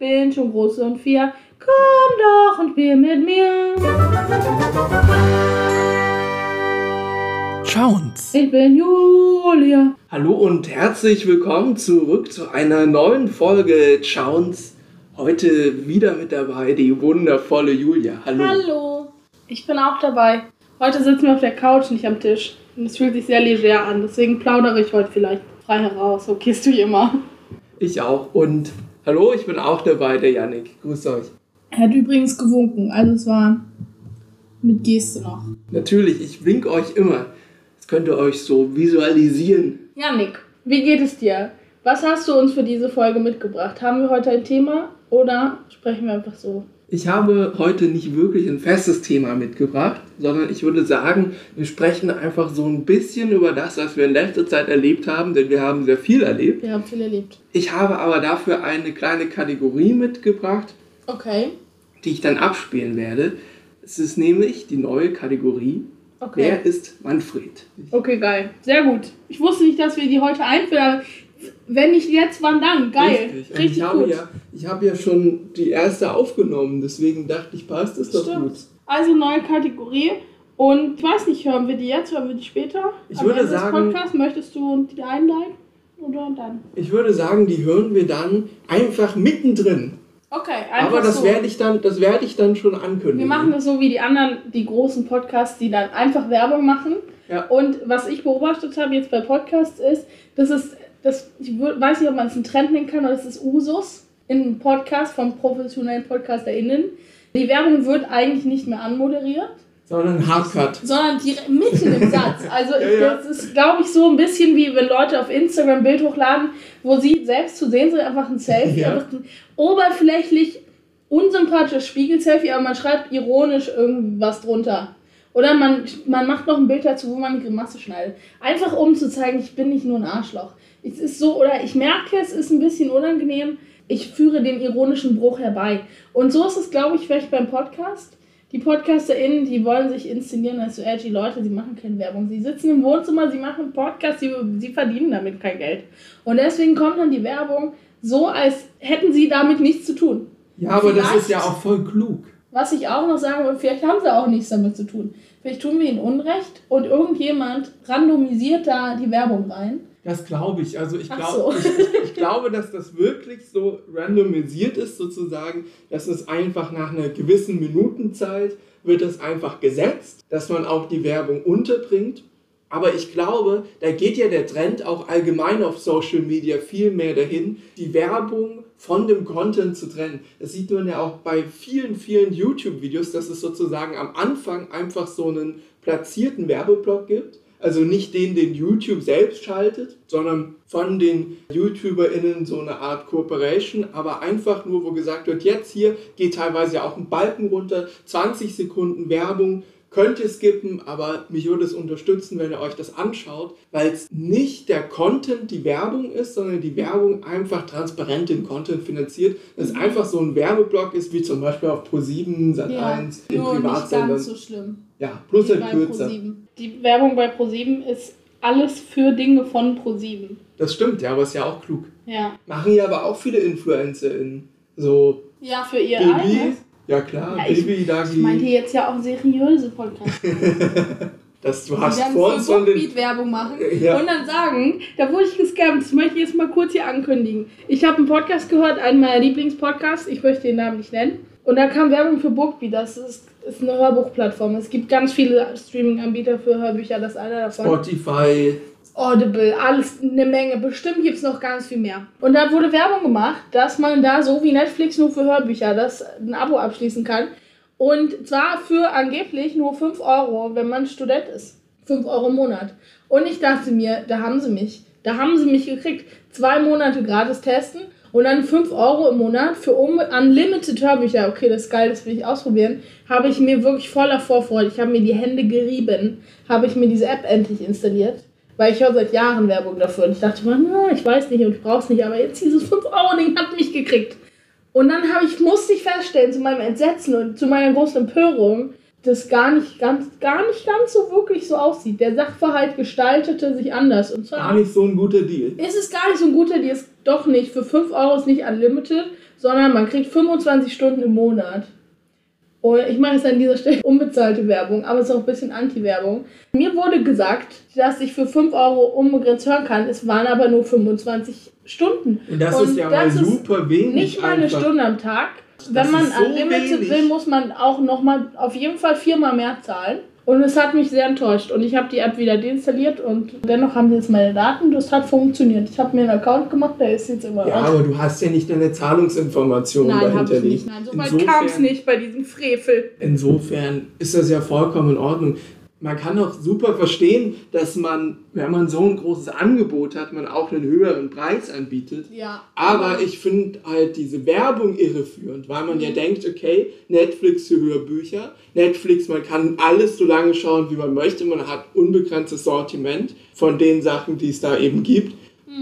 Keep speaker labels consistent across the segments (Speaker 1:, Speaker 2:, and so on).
Speaker 1: Ich bin schon groß und vier. Komm doch und spiel mit mir.
Speaker 2: Schauens.
Speaker 1: Ich bin Julia.
Speaker 2: Hallo und herzlich willkommen zurück zu einer neuen Folge Schauens. Heute wieder mit dabei die wundervolle Julia. Hallo.
Speaker 1: Hallo. Ich bin auch dabei. Heute sitzen wir auf der Couch, nicht am Tisch. Und es fühlt sich sehr leger an. Deswegen plaudere ich heute vielleicht frei heraus. So gehst du immer.
Speaker 2: Ich auch. Und hallo, ich bin auch dabei, der Yannick. Grüß euch.
Speaker 1: Er hat übrigens gewunken. Also es war mit Geste noch.
Speaker 2: Natürlich, ich wink euch immer. Das könnt ihr euch so visualisieren.
Speaker 1: Janik, wie geht es dir? Was hast du uns für diese Folge mitgebracht? Haben wir heute ein Thema oder sprechen wir einfach so?
Speaker 2: Ich habe heute nicht wirklich ein festes Thema mitgebracht, sondern ich würde sagen, wir sprechen einfach so ein bisschen über das, was wir in letzter Zeit erlebt haben, denn wir haben sehr viel erlebt.
Speaker 1: Wir haben viel erlebt.
Speaker 2: Ich habe aber dafür eine kleine Kategorie mitgebracht,
Speaker 1: Okay.
Speaker 2: die ich dann abspielen werde. Es ist nämlich die neue Kategorie
Speaker 1: Okay.
Speaker 2: Wer ist Manfred?
Speaker 1: Okay, geil. Sehr gut. Ich wusste nicht, dass wir die heute einführen, wenn nicht jetzt, wann dann? Geil.
Speaker 2: Richtig.
Speaker 1: Richtig
Speaker 2: ich habe
Speaker 1: gut.
Speaker 2: ja, ich habe ja schon die erste aufgenommen, deswegen dachte ich, passt es doch gut.
Speaker 1: Also neue Kategorie. Und ich weiß nicht, hören wir die jetzt, hören wir die später?
Speaker 2: Ich
Speaker 1: Am
Speaker 2: würde
Speaker 1: Ende des
Speaker 2: sagen-
Speaker 1: Podcasts möchtest du die einleiten? Oder dann?
Speaker 2: Ich würde sagen, die hören wir dann einfach mittendrin.
Speaker 1: Okay, einfach
Speaker 2: Aber das
Speaker 1: so.
Speaker 2: werde ich dann, das werde ich dann schon ankündigen.
Speaker 1: Wir machen das so wie die anderen, die großen Podcasts, die dann einfach Werbung machen.
Speaker 2: Ja.
Speaker 1: Und was ich beobachtet habe jetzt bei Podcasts ist, das ist, das, ich weiß nicht, ob man es einen Trend nennen kann, aber das ist Usus in einem Podcast von professionellen PodcasterInnen. Die Werbung wird eigentlich nicht mehr anmoderiert,
Speaker 2: Sondern Hardcut.
Speaker 1: sondern direkt mitten im Satz. Also
Speaker 2: Ja, ja.
Speaker 1: das ist, glaube ich, so ein bisschen wie wenn Leute auf Instagram ein Bild hochladen, wo sie selbst zu sehen sind, einfach ein Selfie,
Speaker 2: Ja.
Speaker 1: einfach ein oberflächlich unsympathisches Spiegel-Selfie, aber man schreibt ironisch irgendwas drunter. Oder man, man macht noch ein Bild dazu, wo man eine Grimasse schneidet. Einfach um zu zeigen, ich bin nicht nur ein Arschloch. Es ist so, oder ich merke, es ist ein bisschen unangenehm, ich führe den ironischen Bruch herbei. Und so ist es, glaube ich, vielleicht beim Podcast. Die PodcasterInnen, die wollen sich inszenieren als so edgy Leute, sie machen keine Werbung. Sie sitzen im Wohnzimmer, sie machen einen Podcast, sie, sie verdienen damit kein Geld. Und deswegen kommt dann die Werbung so, als hätten sie damit nichts zu tun.
Speaker 2: Ja, aber das
Speaker 1: Vielleicht-
Speaker 2: ist ja auch voll klug.
Speaker 1: Was ich auch noch sagen will, vielleicht haben sie auch nichts damit zu tun. Vielleicht tun wir ihnen Unrecht und irgendjemand randomisiert da die Werbung rein.
Speaker 2: Das glaube ich. Also ich, glaub,
Speaker 1: so.
Speaker 2: ich, ich, ich glaube, dass das wirklich so randomisiert ist, sozusagen, dass es einfach nach einer gewissen Minutenzeit wird das einfach gesetzt, dass man auch die Werbung unterbringt. Aber ich glaube, da geht ja der Trend auch allgemein auf Social Media viel mehr dahin, die Werbung von dem Content zu trennen. Das sieht man ja auch bei vielen, vielen YouTube-Videos, dass es sozusagen am Anfang einfach so einen platzierten Werbeblock gibt. Also nicht den, den YouTube selbst schaltet, sondern von den YouTuberInnen so eine Art Cooperation, aber einfach nur, wo gesagt wird, jetzt hier geht teilweise ja auch ein Balken runter, 20 Sekunden Werbung, könnt ihr skippen, aber mich würde es unterstützen, wenn ihr euch das anschaut, weil es nicht der Content die Werbung ist, sondern die Werbung einfach transparent den Content finanziert. Dass es einfach so ein Werbeblock ist, wie zum Beispiel auf Pro7, Sat1, in
Speaker 1: nur nicht
Speaker 2: Privatsendern.
Speaker 1: ganz so schlimm.
Speaker 2: Ja, plus
Speaker 1: wie
Speaker 2: halt kürzer.
Speaker 1: Pro7. Die Werbung bei Pro7 ist alles für Dinge von Pro7.
Speaker 2: Das stimmt, ja, aber ist ja auch klug.
Speaker 1: Ja.
Speaker 2: Machen ja aber auch viele InfluencerInnen. So
Speaker 1: Ja, für ihr
Speaker 2: Baby.
Speaker 1: eigenes.
Speaker 2: Ja klar,
Speaker 1: Ja, ich-
Speaker 2: Baby, Dagi.
Speaker 1: Ich meinte jetzt ja auch seriöse Podcasts.
Speaker 2: das, du hast vor uns von den.
Speaker 1: Bookbeat-Werbung machen
Speaker 2: Ja.
Speaker 1: und dann sagen, da wurde ich gescammt, das möchte ich jetzt mal kurz hier ankündigen. Ich habe einen Podcast gehört, einen meiner Lieblingspodcasts, ich möchte den Namen nicht nennen. Und da kam Werbung für Bookbeat, das ist, ist eine Hörbuchplattform. Es gibt ganz viele Streaming-Anbieter für Hörbücher, das ist einer davon.
Speaker 2: Spotify.
Speaker 1: Audible, alles eine Menge. Bestimmt gibt es noch ganz viel mehr. Und da wurde Werbung gemacht, dass man da so wie Netflix nur für Hörbücher das ein Abo abschließen kann. Und zwar für angeblich nur 5 Euro, wenn man Student ist. 5 Euro im Monat. Und ich dachte mir, da haben sie mich. Da haben sie mich gekriegt. Zwei Monate gratis testen und dann 5 Euro im Monat für unlimited Hörbücher. Okay, das ist geil, das will ich ausprobieren. Habe ich mir wirklich voller Vorfreude, ich habe mir die Hände gerieben, habe ich mir diese App endlich installiert. Weil ich höre seit Jahren Werbung dafür. Und ich dachte mir, na, ich weiß nicht und ich brauch's nicht. Aber jetzt dieses 5-Euro-Ding hat mich gekriegt. Und dann habe ich, musste ich feststellen, zu meinem Entsetzen und zu meiner großen Empörung, dass gar nicht ganz, gar nicht ganz so wirklich so aussieht. Der Sachverhalt gestaltete sich anders. Und zwar
Speaker 2: Gar nicht so ein guter Deal.
Speaker 1: ist es gar nicht so ein guter Deal, ist doch nicht. Für 5 Euro ist nicht unlimited, sondern man kriegt 25 Stunden im Monat. Und ich mache jetzt an dieser Stelle unbezahlte Werbung, aber es ist auch ein bisschen Anti-Werbung. Mir wurde gesagt, dass ich für 5 Euro unbegrenzt hören kann. Es waren aber nur 25 Stunden.
Speaker 2: Und das ist ja mal super wenig.
Speaker 1: Nicht mal eine. Stunde am Tag. Wenn
Speaker 2: Das
Speaker 1: man
Speaker 2: ist so
Speaker 1: Unlimited
Speaker 2: wenig.
Speaker 1: will, muss man auch nochmal auf jeden Fall viermal mehr zahlen. Und es hat mich sehr enttäuscht. Und ich habe die App wieder deinstalliert und dennoch haben sie jetzt meine Daten. Das hat funktioniert. Ich habe mir einen Account gemacht, der ist jetzt immer
Speaker 2: Ja, aber du hast ja nicht deine Zahlungsinformationen
Speaker 1: Nein,
Speaker 2: dahinter
Speaker 1: ich nicht. Nein, so weit
Speaker 2: Insofern-
Speaker 1: kam es nicht bei diesem Frevel.
Speaker 2: Insofern ist das ja vollkommen in Ordnung. Man kann auch super verstehen, dass man, wenn man so ein großes Angebot hat, man auch einen höheren Preis anbietet.
Speaker 1: Ja.
Speaker 2: Aber ich finde halt diese Werbung irreführend, weil man ja denkt, okay, Netflix für Hörbücher, Netflix, man kann alles so lange schauen, wie man möchte, man hat unbegrenztes Sortiment von den Sachen, die es da eben gibt.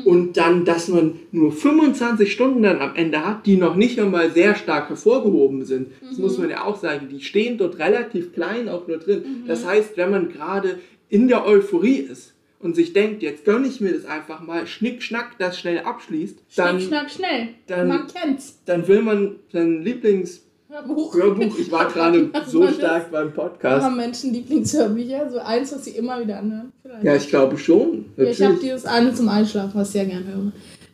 Speaker 2: Und dann, dass man nur 25 Stunden dann am Ende hat, die noch nicht einmal sehr stark hervorgehoben sind. Das muss man ja auch sagen. Die stehen dort relativ klein auch nur drin. Das heißt, wenn man gerade in der Euphorie ist und sich denkt, jetzt gönne ich mir das einfach mal, schnick, schnack, das schnell abschließt, dann,
Speaker 1: Schnick, schnack, schnell.
Speaker 2: dann-
Speaker 1: man kennt's.
Speaker 2: dann will man sein Lieblingshörbuch,
Speaker 1: Hörbuch.
Speaker 2: ich war gerade so stark beim Podcast.
Speaker 1: Haben Menschen Lieblingshörbücher? So eins, was sie immer wieder anhören? Vielleicht.
Speaker 2: Ja, ich glaube schon.
Speaker 1: Ja, ich habe dieses eine zum Einschlafen, was ich sehr gerne höre.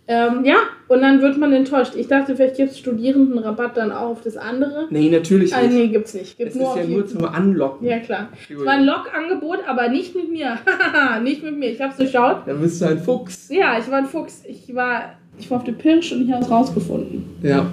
Speaker 1: Ähm, ja, und dann wird man enttäuscht. Ich dachte, vielleicht gibt es Studierendenrabatt dann auch auf das andere.
Speaker 2: Nee, natürlich
Speaker 1: Ah,
Speaker 2: nicht.
Speaker 1: nee, gibt's nicht. Gibt
Speaker 2: Es
Speaker 1: nur
Speaker 2: ist ja nur zum Anlocken.
Speaker 1: Ja, klar. Es war ein Log-Angebot, aber nicht mit mir. nicht mit mir. Ich hab's durchschaut.
Speaker 2: Dann bist du ein Fuchs.
Speaker 1: Ja, ich war ein Fuchs. Ich war, ich war auf der Pirsch und ich habe es rausgefunden.
Speaker 2: Ja.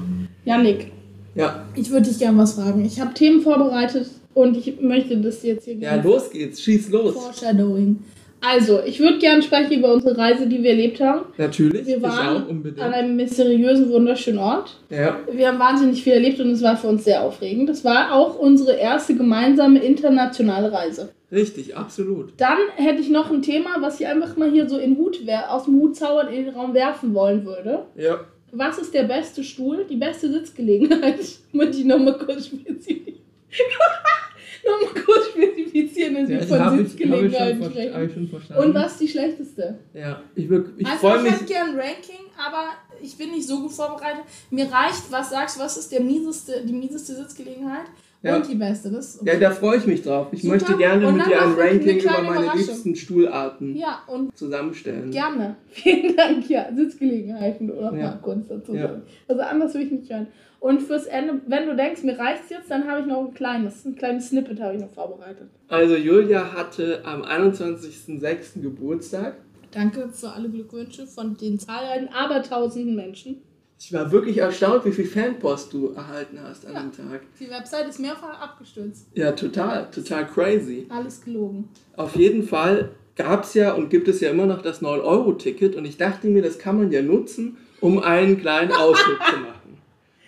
Speaker 1: Janik,
Speaker 2: Ja.
Speaker 1: ich würde dich gerne was fragen. Ich habe Themen vorbereitet und ich möchte das jetzt hier
Speaker 2: Ja, los geht's. Schieß los.
Speaker 1: Foreshadowing. Also, ich würde gerne sprechen über unsere Reise, die wir erlebt haben.
Speaker 2: Natürlich.
Speaker 1: Wir waren
Speaker 2: unbedingt.
Speaker 1: an einem mysteriösen, wunderschönen Ort.
Speaker 2: ja.
Speaker 1: Wir haben wahnsinnig viel erlebt und es war für uns sehr aufregend. Das war auch unsere erste gemeinsame internationale Reise.
Speaker 2: Richtig, absolut.
Speaker 1: Dann hätte ich noch ein Thema, was ich einfach mal hier so in Hut aus dem Hut zaubern in den Raum werfen wollen würde.
Speaker 2: Ja.
Speaker 1: Was ist der beste Stuhl, die beste Sitzgelegenheit? Möchte ich nochmal kurz spezifizieren. nochmal kurz spezifizieren, wir
Speaker 2: ja
Speaker 1: von
Speaker 2: ich, ich,
Speaker 1: Sitzgelegenheiten
Speaker 2: schon, ver- hab
Speaker 1: sprechen.
Speaker 2: ich.
Speaker 1: Und was ist die schlechteste?
Speaker 2: Ja, ich, würd- ich
Speaker 1: also
Speaker 2: freue
Speaker 1: ich
Speaker 2: mich.
Speaker 1: hätte gern ein Ranking, aber ich bin nicht so gut vorbereitet. Mir reicht, was sagst du, was ist der mieseste, die mieseste Sitzgelegenheit
Speaker 2: Ja.
Speaker 1: und die beste. Das.
Speaker 2: Ja, da freue ich mich drauf. Ich
Speaker 1: Super.
Speaker 2: möchte gerne mit dir ein Ranking über meine liebsten Stuhlarten
Speaker 1: ja, und
Speaker 2: zusammenstellen.
Speaker 1: gerne. Vielen Dank, ja. Sitzgelegenheiten oder
Speaker 2: Ja.
Speaker 1: kurz dazu
Speaker 2: Ja.
Speaker 1: sagen. Also anders will ich nicht hören. Und fürs Ende, wenn du denkst, mir reicht's jetzt, dann habe ich noch ein kleines, ein kleines Snippet habe ich noch vorbereitet.
Speaker 2: Also Julia hatte am 21.06. Geburtstag.
Speaker 1: Danke für alle Glückwünsche von den zahlreichen, abertausenden Menschen.
Speaker 2: Ich war wirklich erstaunt, wie viel Fanpost du erhalten hast an
Speaker 1: Ja.
Speaker 2: dem Tag.
Speaker 1: Die Website ist mehrfach abgestürzt.
Speaker 2: Ja, total, total crazy.
Speaker 1: Alles gelogen.
Speaker 2: Auf jeden Fall gab es ja und gibt es ja immer noch das 9-Euro-Ticket und ich dachte mir, das kann man ja nutzen, um einen kleinen Ausflug zu machen.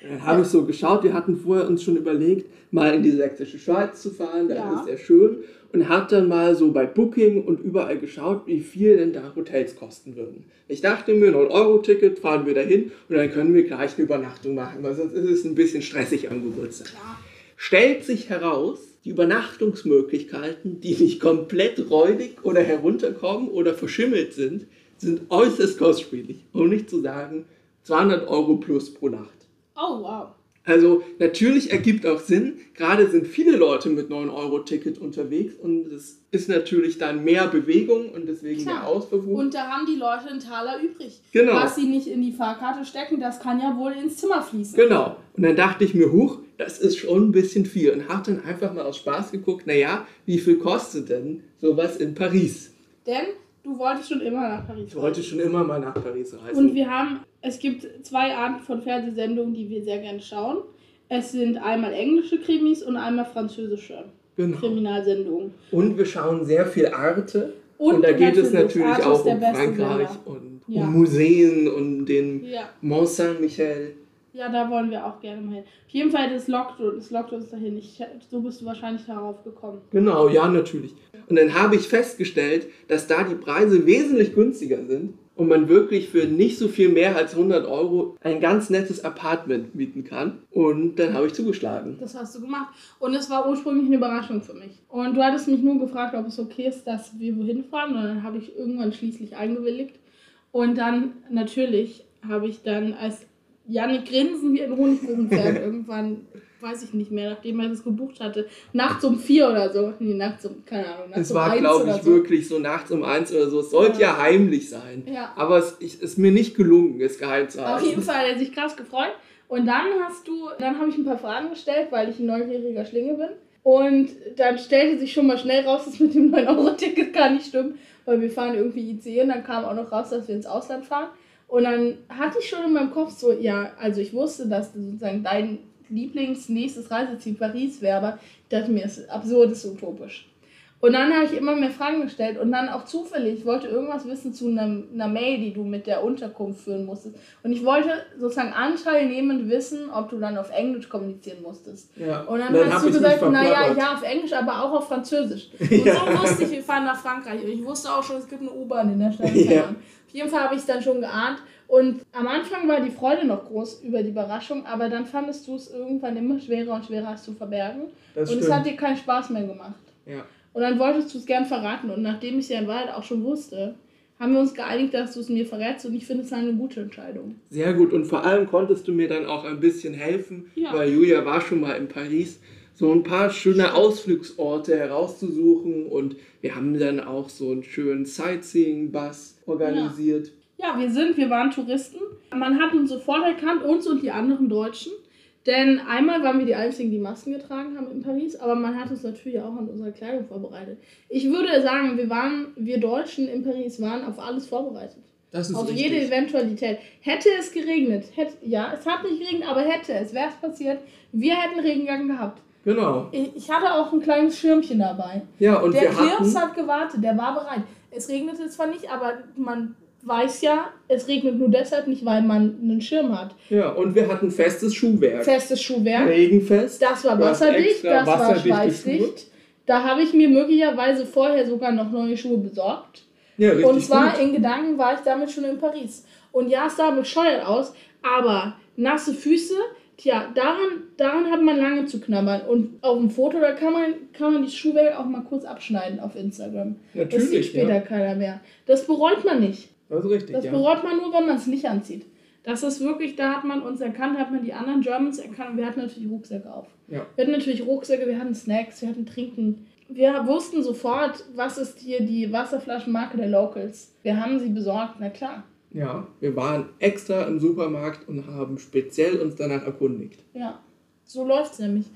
Speaker 2: Dann habe ich so geschaut, wir hatten vorher uns schon überlegt, mal in die sächsische Schweiz zu fahren, da
Speaker 1: Ja.
Speaker 2: ist es sehr schön und hat dann mal so bei Booking und überall geschaut, wie viel denn da Hotels kosten würden. Ich dachte mir, 9-Euro-Ticket, fahren wir dahin und dann können wir gleich eine Übernachtung machen, weil sonst ist es ein bisschen stressig am Geburtstag
Speaker 1: Klar.
Speaker 2: stellt sich heraus, die Übernachtungsmöglichkeiten, die nicht komplett räudig oder herunterkommen oder verschimmelt sind, sind äußerst kostspielig. Um nicht zu sagen 200 Euro plus pro Nacht.
Speaker 1: Oh, wow.
Speaker 2: Also natürlich ergibt auch Sinn, gerade sind viele Leute mit 9-Euro-Ticket unterwegs und es ist natürlich dann mehr Bewegung und deswegen
Speaker 1: Klar.
Speaker 2: mehr Ausverbuch.
Speaker 1: Und da haben die Leute einen Taler übrig.
Speaker 2: Genau.
Speaker 1: Was sie nicht in die Fahrkarte stecken, das kann ja wohl ins Zimmer fließen.
Speaker 2: Genau. Und dann dachte ich mir, huch, das ist schon ein bisschen viel. Und habe dann einfach mal aus Spaß geguckt, naja, wie viel kostet denn sowas in Paris?
Speaker 1: Denn du wolltest schon immer nach Paris.
Speaker 2: Ich wollte schon immer mal nach Paris reisen.
Speaker 1: Und wir haben, es gibt zwei Arten von Fernsehsendungen, die wir sehr gerne schauen. Es sind einmal englische Krimis und einmal französische
Speaker 2: genau.
Speaker 1: Kriminalsendungen.
Speaker 2: Und wir schauen sehr viel Arte.
Speaker 1: Und
Speaker 2: Und, da geht es
Speaker 1: natürlich Arte
Speaker 2: auch um Frankreich
Speaker 1: Sender.
Speaker 2: und
Speaker 1: Ja.
Speaker 2: um Museen und den
Speaker 1: Ja,
Speaker 2: Mont Saint-Michel.
Speaker 1: ja, da wollen wir auch gerne mal hin. Auf jeden Fall, das lockt, das lockt uns dahin. Ich, so bist du wahrscheinlich darauf gekommen.
Speaker 2: Genau, ja, natürlich. Und dann habe ich festgestellt, dass da die Preise wesentlich günstiger sind und man wirklich für nicht so viel mehr als 100 Euro ein ganz nettes Apartment mieten kann. Und dann habe ich zugeschlagen.
Speaker 1: Das hast du gemacht. Und es war ursprünglich eine Überraschung für mich. Und du hattest mich nur gefragt, ob es okay ist, dass wir wohin fahren. Und dann habe ich irgendwann schließlich eingewilligt. Und dann natürlich habe ich dann als Janik grinsen wie ein Honigkuchenpferd irgendwann, weiß ich nicht mehr, nachdem er das gebucht hatte. Nachts um vier oder so. Nee, nachts um, keine Ahnung. Nachts
Speaker 2: Es
Speaker 1: um
Speaker 2: war, glaube ich,
Speaker 1: so.
Speaker 2: wirklich so nachts um eins oder so. Es sollte ja,
Speaker 1: Ja.
Speaker 2: heimlich sein.
Speaker 1: Ja.
Speaker 2: Aber es ist mir nicht gelungen, es geheim zu halten.
Speaker 1: Auf jeden Fall, er hat sich krass gefreut. Und dann hast du, dann habe ich ein paar Fragen gestellt, weil ich ein neugieriger Schlinge bin. Und dann stellte sich schon mal schnell raus, dass mit dem 9-Euro-Ticket gar nicht stimmt, weil wir fahren irgendwie ICE und dann kam auch noch raus, dass wir ins Ausland fahren. Und dann hatte ich schon in meinem Kopf so, ja, also ich wusste, dass sozusagen dein Lieblings-nächstes Reiseziel Paris wäre, aber ich dachte mir, es ist absurd, ist utopisch. Und dann habe ich immer mehr Fragen gestellt und dann auch zufällig, ich wollte irgendwas wissen zu einer, einer Mail, die du mit der Unterkunft führen musstest. Und ich wollte sozusagen anteilnehmend wissen, ob du dann auf Englisch kommunizieren musstest.
Speaker 2: Ja.
Speaker 1: Und dann,
Speaker 2: hab
Speaker 1: hast du gesagt, naja, ja, auf Englisch, aber auch auf Französisch. Und
Speaker 2: Ja.
Speaker 1: so wusste ich, wir fahren nach Frankreich. Und ich wusste auch schon, es gibt eine U-Bahn in der Stadt.
Speaker 2: Ja.
Speaker 1: Auf jeden Fall habe ich es dann schon geahnt. Und am Anfang war die Freude noch groß über die Überraschung, aber dann fandest du es irgendwann immer schwerer und schwerer, es zu verbergen.
Speaker 2: Das
Speaker 1: und es
Speaker 2: stimmt.
Speaker 1: hat dir keinen Spaß mehr gemacht.
Speaker 2: Ja.
Speaker 1: Und dann wolltest du es gern verraten. Und nachdem ich es ja in Wahrheit auch schon wusste, haben wir uns geeinigt, dass du es mir verrätst. Und ich finde es eine gute Entscheidung.
Speaker 2: Sehr gut und vor allem konntest du mir dann auch ein bisschen helfen,
Speaker 1: Ja.
Speaker 2: weil Julia war schon mal in Paris, so ein paar schöne Ausflugsorte herauszusuchen und wir haben dann auch so einen schönen Sightseeing-Bus organisiert.
Speaker 1: Ja, wir sind, wir waren Touristen. Man hat uns sofort erkannt, uns und die anderen Deutschen. Denn einmal waren wir die Einzigen, die Masken getragen haben in Paris, aber man hat uns natürlich auch an unserer Kleidung vorbereitet. Ich würde sagen, wir waren, wir Deutschen in Paris waren auf alles vorbereitet.
Speaker 2: Das ist
Speaker 1: Auf
Speaker 2: richtig.
Speaker 1: jede Eventualität. Hätte es geregnet, hätte, ja, es hat nicht geregnet, aber hätte es, wäre es passiert, wir hätten Regenjacken gehabt.
Speaker 2: Genau.
Speaker 1: Ich ich hatte auch ein kleines Schirmchen dabei.
Speaker 2: Ja, und
Speaker 1: der
Speaker 2: wir
Speaker 1: Kirps
Speaker 2: hatten,
Speaker 1: hat gewartet, der war bereit. Es regnete zwar nicht, aber man weiß ja, es regnet nur deshalb nicht, weil man einen Schirm hat.
Speaker 2: ja, und wir hatten festes Schuhwerk.
Speaker 1: Festes Schuhwerk,
Speaker 2: Regenfest.
Speaker 1: das war wasserdicht, das war
Speaker 2: wasserdichte
Speaker 1: schweißdicht. Da habe ich mir möglicherweise vorher sogar noch neue Schuhe besorgt.
Speaker 2: Ja, richtig
Speaker 1: Und zwar
Speaker 2: gut.
Speaker 1: in Gedanken war ich damit schon in Paris. Und ja, es sah bescheuert aus, aber nasse Füße, tja, daran, daran hat man lange zu knabbern. Und auf dem Foto, da kann man, kann man die Schuhwerk auch mal kurz abschneiden auf Instagram. das sieht
Speaker 2: Natürlich,
Speaker 1: später
Speaker 2: ja.
Speaker 1: keiner mehr. Das bereut man nicht.
Speaker 2: Das ist richtig,
Speaker 1: Das
Speaker 2: ja.
Speaker 1: bereut man nur, wenn man es nicht anzieht. Das ist wirklich, da hat man uns erkannt, hat man die anderen Germans erkannt wir hatten natürlich Rucksäcke auf.
Speaker 2: Ja.
Speaker 1: Wir hatten natürlich Rucksäcke, wir hatten Snacks, wir hatten Trinken. Wir wussten sofort, was ist hier die Wasserflaschenmarke der Locals. Wir haben sie besorgt, na klar.
Speaker 2: Ja, wir waren extra im Supermarkt und haben speziell uns danach erkundigt.
Speaker 1: Ja, so läuft's nämlich.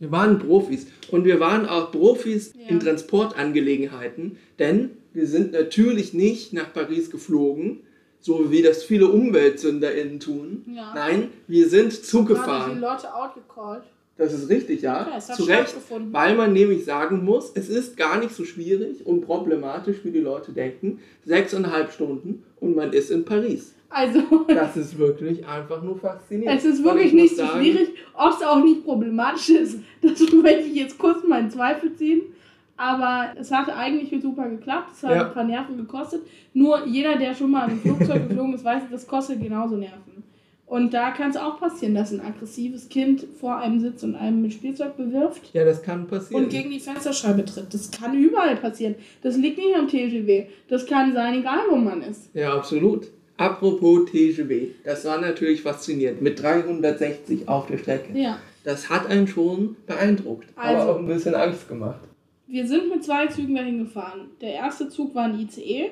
Speaker 2: Wir waren Profis und wir waren auch Profis
Speaker 1: Ja.
Speaker 2: in Transportangelegenheiten, denn wir sind natürlich nicht nach Paris geflogen, so wie das viele UmweltsünderInnen tun.
Speaker 1: Ja.
Speaker 2: Nein, wir sind Zug
Speaker 1: Gerade die
Speaker 2: gefahren.
Speaker 1: Leute outgecallt.
Speaker 2: Das ist richtig, ja.
Speaker 1: Ja,
Speaker 2: Zu Recht, weil man nämlich sagen muss, es ist gar nicht so schwierig und problematisch, wie die Leute denken. Sechseinhalb Stunden und man ist in Paris.
Speaker 1: Also,
Speaker 2: Das ist wirklich einfach nur faszinierend.
Speaker 1: es ist wirklich nicht so
Speaker 2: sagen,
Speaker 1: schwierig, ob es auch nicht problematisch ist. Das möchte ich jetzt kurz meinen Zweifel ziehen. Aber es hat eigentlich super geklappt. Es hat
Speaker 2: Ja.
Speaker 1: ein paar Nerven gekostet. Nur jeder, der schon mal im Flugzeug geflogen ist, weiß, das kostet genauso Nerven. Und da kann es auch passieren, dass ein aggressives Kind vor einem sitzt und einem mit Spielzeug bewirft
Speaker 2: Ja, das kann passieren.
Speaker 1: und gegen die Fensterscheibe tritt. Das kann überall passieren. Das liegt nicht am TGW. Das kann sein, egal wo man ist.
Speaker 2: Ja, absolut. Apropos TGW, das war natürlich faszinierend. Mit 360 auf der Strecke.
Speaker 1: Ja.
Speaker 2: Das hat einen schon beeindruckt,
Speaker 1: Also-
Speaker 2: aber auch ein bisschen Angst gemacht.
Speaker 1: Wir sind mit zwei Zügen dahin gefahren. Der erste Zug war ein ICE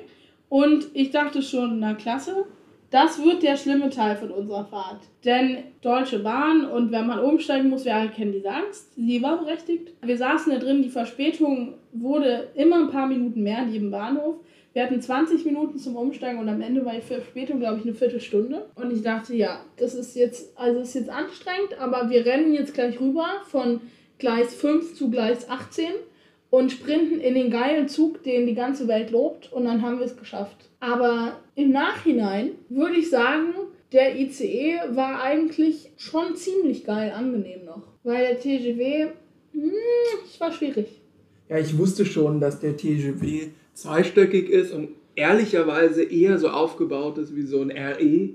Speaker 1: und ich dachte schon, na klasse, das wird der schlimme Teil von unserer Fahrt. Denn Deutsche Bahn und wenn man umsteigen muss, wir alle kennen diese Angst. Sie war berechtigt. Wir saßen da drin, die Verspätung wurde immer ein paar Minuten mehr an jedem Bahnhof. Wir hatten 20 Minuten zum Umsteigen und am Ende war die Verspätung, glaube ich, eine Viertelstunde. Und ich dachte, ja, das ist jetzt, also ist jetzt anstrengend, aber wir rennen jetzt gleich rüber von Gleis 5 zu Gleis 18 und sprinten in den geilen Zug, den die ganze Welt lobt, und dann haben wir es geschafft. Aber im Nachhinein würde ich sagen, der ICE war eigentlich schon ziemlich geil angenehm noch. Weil der TGW, hm, es war schwierig.
Speaker 2: Ja, ich wusste schon, dass der TGW zweistöckig ist und ehrlicherweise eher so aufgebaut ist wie so ein RE,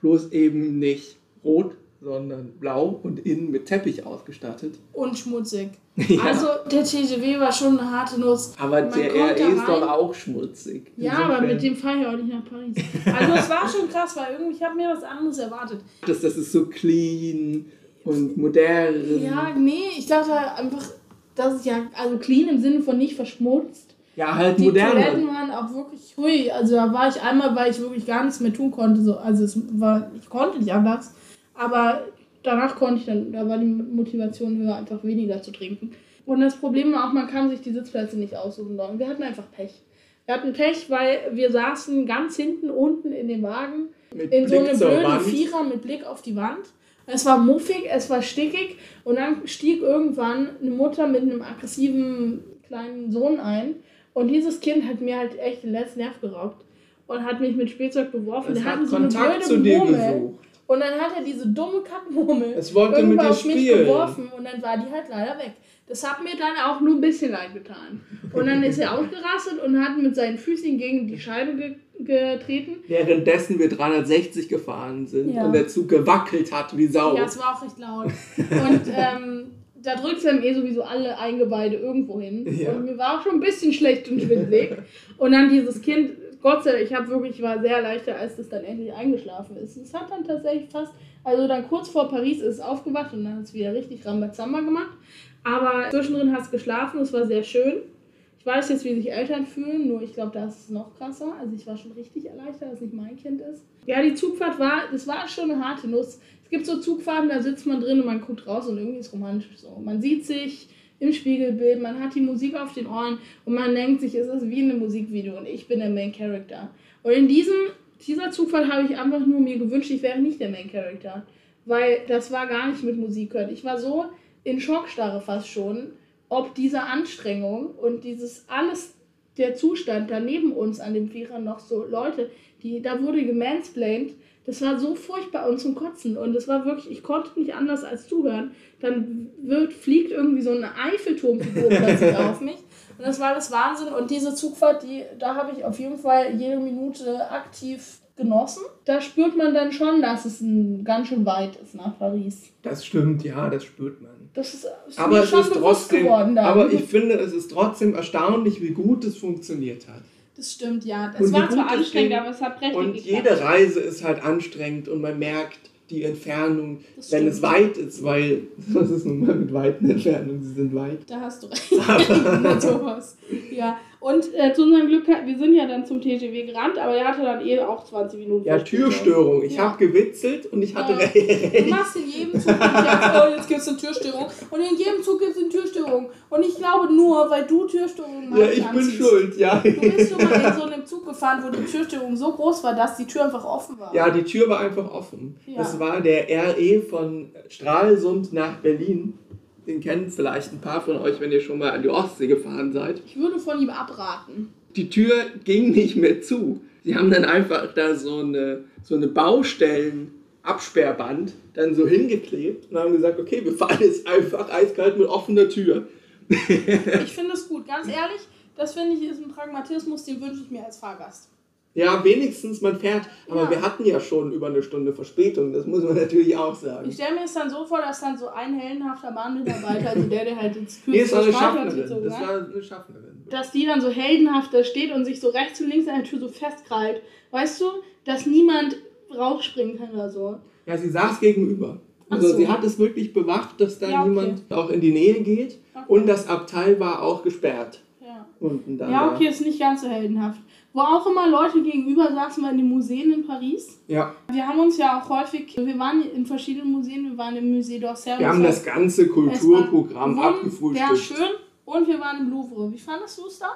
Speaker 2: bloß eben nicht rot, sondern blau und innen mit Teppich ausgestattet.
Speaker 1: Und schmutzig.
Speaker 2: Ja.
Speaker 1: Also der TGW war schon eine harte Nuss.
Speaker 2: Aber
Speaker 1: Man
Speaker 2: der RE ist doch auch schmutzig.
Speaker 1: Ja, aber
Speaker 2: Insofern-
Speaker 1: mit dem fahre ich auch nicht nach Paris. Also es war schon krass, weil irgendwie ich habe mir was anderes erwartet.
Speaker 2: Das, das ist so clean und modern.
Speaker 1: Ja, nee, ich dachte einfach, dass es ja, also clean im Sinne von nicht verschmutzt.
Speaker 2: Ja, halt
Speaker 1: Die
Speaker 2: modern.
Speaker 1: Toiletten waren auch wirklich hui. Also da war ich einmal, weil ich wirklich gar nichts mehr tun konnte. So, also es war, ich konnte nicht anders. Aber danach konnte ich dann, da war die Motivation höher, einfach weniger zu trinken. Und das Problem war auch, man kann sich die Sitzplätze nicht aussuchen. Und wir hatten einfach Pech. Wir hatten Pech, weil wir saßen ganz hinten unten in dem Wagen
Speaker 2: Mit
Speaker 1: in so
Speaker 2: Blick
Speaker 1: einem
Speaker 2: zur
Speaker 1: blöden
Speaker 2: Wand.
Speaker 1: Vierer mit Blick auf die Wand. Es war muffig, es war stickig und dann stieg irgendwann eine Mutter mit einem aggressiven kleinen Sohn ein und dieses Kind hat mir halt echt den letzten Nerv geraubt und hat mich mit Spielzeug beworfen.
Speaker 2: Es
Speaker 1: Der
Speaker 2: hat
Speaker 1: hatte so
Speaker 2: Kontakt zu dir
Speaker 1: Murmel
Speaker 2: gesucht.
Speaker 1: und dann hat er diese dumme Kackmurmel
Speaker 2: Es wollte mit dir
Speaker 1: auf mich
Speaker 2: spielen.
Speaker 1: geworfen und dann war die halt leider weg. Das hat mir dann auch nur ein bisschen leid getan. Und dann ist er ausgerastet und hat mit seinen Füßen gegen die Scheibe ge getreten.
Speaker 2: Währenddessen wir 360 gefahren sind
Speaker 1: Ja.
Speaker 2: und der Zug gewackelt hat wie Sau.
Speaker 1: Ja, es war auch recht laut. Und ähm, da drückt es einem eh sowieso alle Eingeweide irgendwo hin.
Speaker 2: Ja.
Speaker 1: Und mir war auch schon ein bisschen schlecht und schwindelig. Und dann dieses Kind, Gott sei Dank, ich habe wirklich, ich war sehr erleichtert, als das dann endlich eingeschlafen ist. Es hat dann tatsächlich fast, also dann kurz vor Paris ist es aufgewacht und dann hat es wieder richtig Rambazamba gemacht. Aber zwischendrin hat es geschlafen, es war sehr schön. Ich weiß jetzt, wie sich Eltern fühlen, nur ich glaube, das ist noch krasser. Also ich war schon richtig erleichtert, dass es nicht mein Kind ist. Ja, die Zugfahrt war, das war schon eine harte Nuss. Es gibt so Zugfahrten, da sitzt man drin und man guckt raus und irgendwie ist es romantisch so. Man sieht sich im Spiegelbild, man hat die Musik auf den Ohren und man denkt sich, es ist wie in einem Musikvideo und ich bin der Main Character. Und in diesem, dieser Zugfahrt habe ich einfach nur mir gewünscht, ich wäre nicht der Main Character. Weil das war gar nicht mit Musik hören. Ich war so in Schockstarre fast schon, ob diese Anstrengung und dieses alles, der Zustand da neben uns an dem Vierer noch so Leute, die, da wurde gemansplained, das war so furchtbar und zum Kotzen und es war wirklich, ich konnte nicht anders als zuhören. Dann wird, fliegt irgendwie so eine Eiffelturmfigur plötzlich auf mich und das war das Wahnsinn und diese Zugfahrt, die, da habe ich auf jeden Fall jede Minute aktiv genossen. Da spürt man dann schon, dass es ein, ganz schön weit ist nach Paris.
Speaker 2: Das stimmt, ja, das spürt man.
Speaker 1: Das ist, ist
Speaker 2: Aber
Speaker 1: mir
Speaker 2: es
Speaker 1: schon
Speaker 2: ist
Speaker 1: bewusst
Speaker 2: trotzdem,
Speaker 1: geworden dann.
Speaker 2: aber ich finde, es ist trotzdem erstaunlich, wie gut es funktioniert hat.
Speaker 1: Das stimmt, ja. Es war zwar anstrengend,
Speaker 2: ging.
Speaker 1: aber es hat prächtig
Speaker 2: Und
Speaker 1: geklappt.
Speaker 2: jede Reise ist halt anstrengend und man merkt die Entfernung,
Speaker 1: Das
Speaker 2: wenn
Speaker 1: stimmt.
Speaker 2: es weit ist, weil was ist nun mal mit weiten Entfernungen, sie sind weit.
Speaker 1: Da hast du recht. Mit sowas. Ja. Und äh, zu unserem Glück, wir sind ja dann zum TGW gerannt, aber er hatte dann eh auch 20 Minuten.
Speaker 2: Ja. Türstörung. Ich
Speaker 1: Ja.
Speaker 2: habe gewitzelt und ich hatte
Speaker 1: Ja.
Speaker 2: recht.
Speaker 1: Du machst in jedem Zug, jetzt, oh, jetzt gibt es eine Türstörung. Und in jedem Zug gibt es eine Türstörung. Und ich glaube nur, weil du Türstörungen
Speaker 2: Ja,
Speaker 1: nicht
Speaker 2: ich bin
Speaker 1: anziehst.
Speaker 2: schuld, ja.
Speaker 1: Du bist schon mal in so einem Zug gefahren, wo die Türstörung so groß war, dass die Tür einfach offen war.
Speaker 2: Ja, die Tür war einfach offen.
Speaker 1: Ja.
Speaker 2: Das war der RE von Stralsund nach Berlin. Den kennen vielleicht ein paar von euch, wenn ihr schon mal an die Ostsee gefahren seid.
Speaker 1: Ich würde von ihm abraten.
Speaker 2: Die Tür ging nicht mehr zu. Sie haben dann einfach da so eine, so eine Baustellen-Absperrband dann so hingeklebt und haben gesagt, okay, wir fahren jetzt einfach eiskalt mit offener Tür.
Speaker 1: Ich finde es gut. Ganz ehrlich, das finde ich ist ein Pragmatismus, den wünsche ich mir als Fahrgast.
Speaker 2: Ja, wenigstens man fährt, aber
Speaker 1: Ja.
Speaker 2: wir hatten ja schon über eine Stunde Verspätung, das muss man natürlich auch sagen.
Speaker 1: Ich stelle mir es dann so vor, dass dann so ein heldenhafter Bahnmitarbeiter, also der, der halt ins
Speaker 2: Nee, es war eine Schaffnerin.
Speaker 1: gezogen
Speaker 2: Das
Speaker 1: hat,
Speaker 2: war eine Schaffnerin.
Speaker 1: dass die dann so heldenhaft da steht und sich so rechts und links an der Tür so festkrallt. Weißt du, dass niemand rausspringen kann oder so.
Speaker 2: Ja, sie saß gegenüber. Also
Speaker 1: so.
Speaker 2: sie hat es wirklich bewacht, dass da
Speaker 1: Ja, okay.
Speaker 2: niemand auch in die Nähe geht.
Speaker 1: Okay.
Speaker 2: Und das Abteil war auch gesperrt.
Speaker 1: Ja.
Speaker 2: Unten dann
Speaker 1: ja,
Speaker 2: da.
Speaker 1: okay, ist nicht ganz so heldenhaft. Wo auch immer Leute gegenüber saßen wir in den Museen in Paris.
Speaker 2: Ja,
Speaker 1: Wir haben uns ja auch häufig, wir waren in verschiedenen Museen, wir waren im Musée d'Orsay.
Speaker 2: wir haben das ganze Kulturprogramm abgefrühstückt.
Speaker 1: Sehr schön. Und wir waren im Louvre. Wie fandest du es da?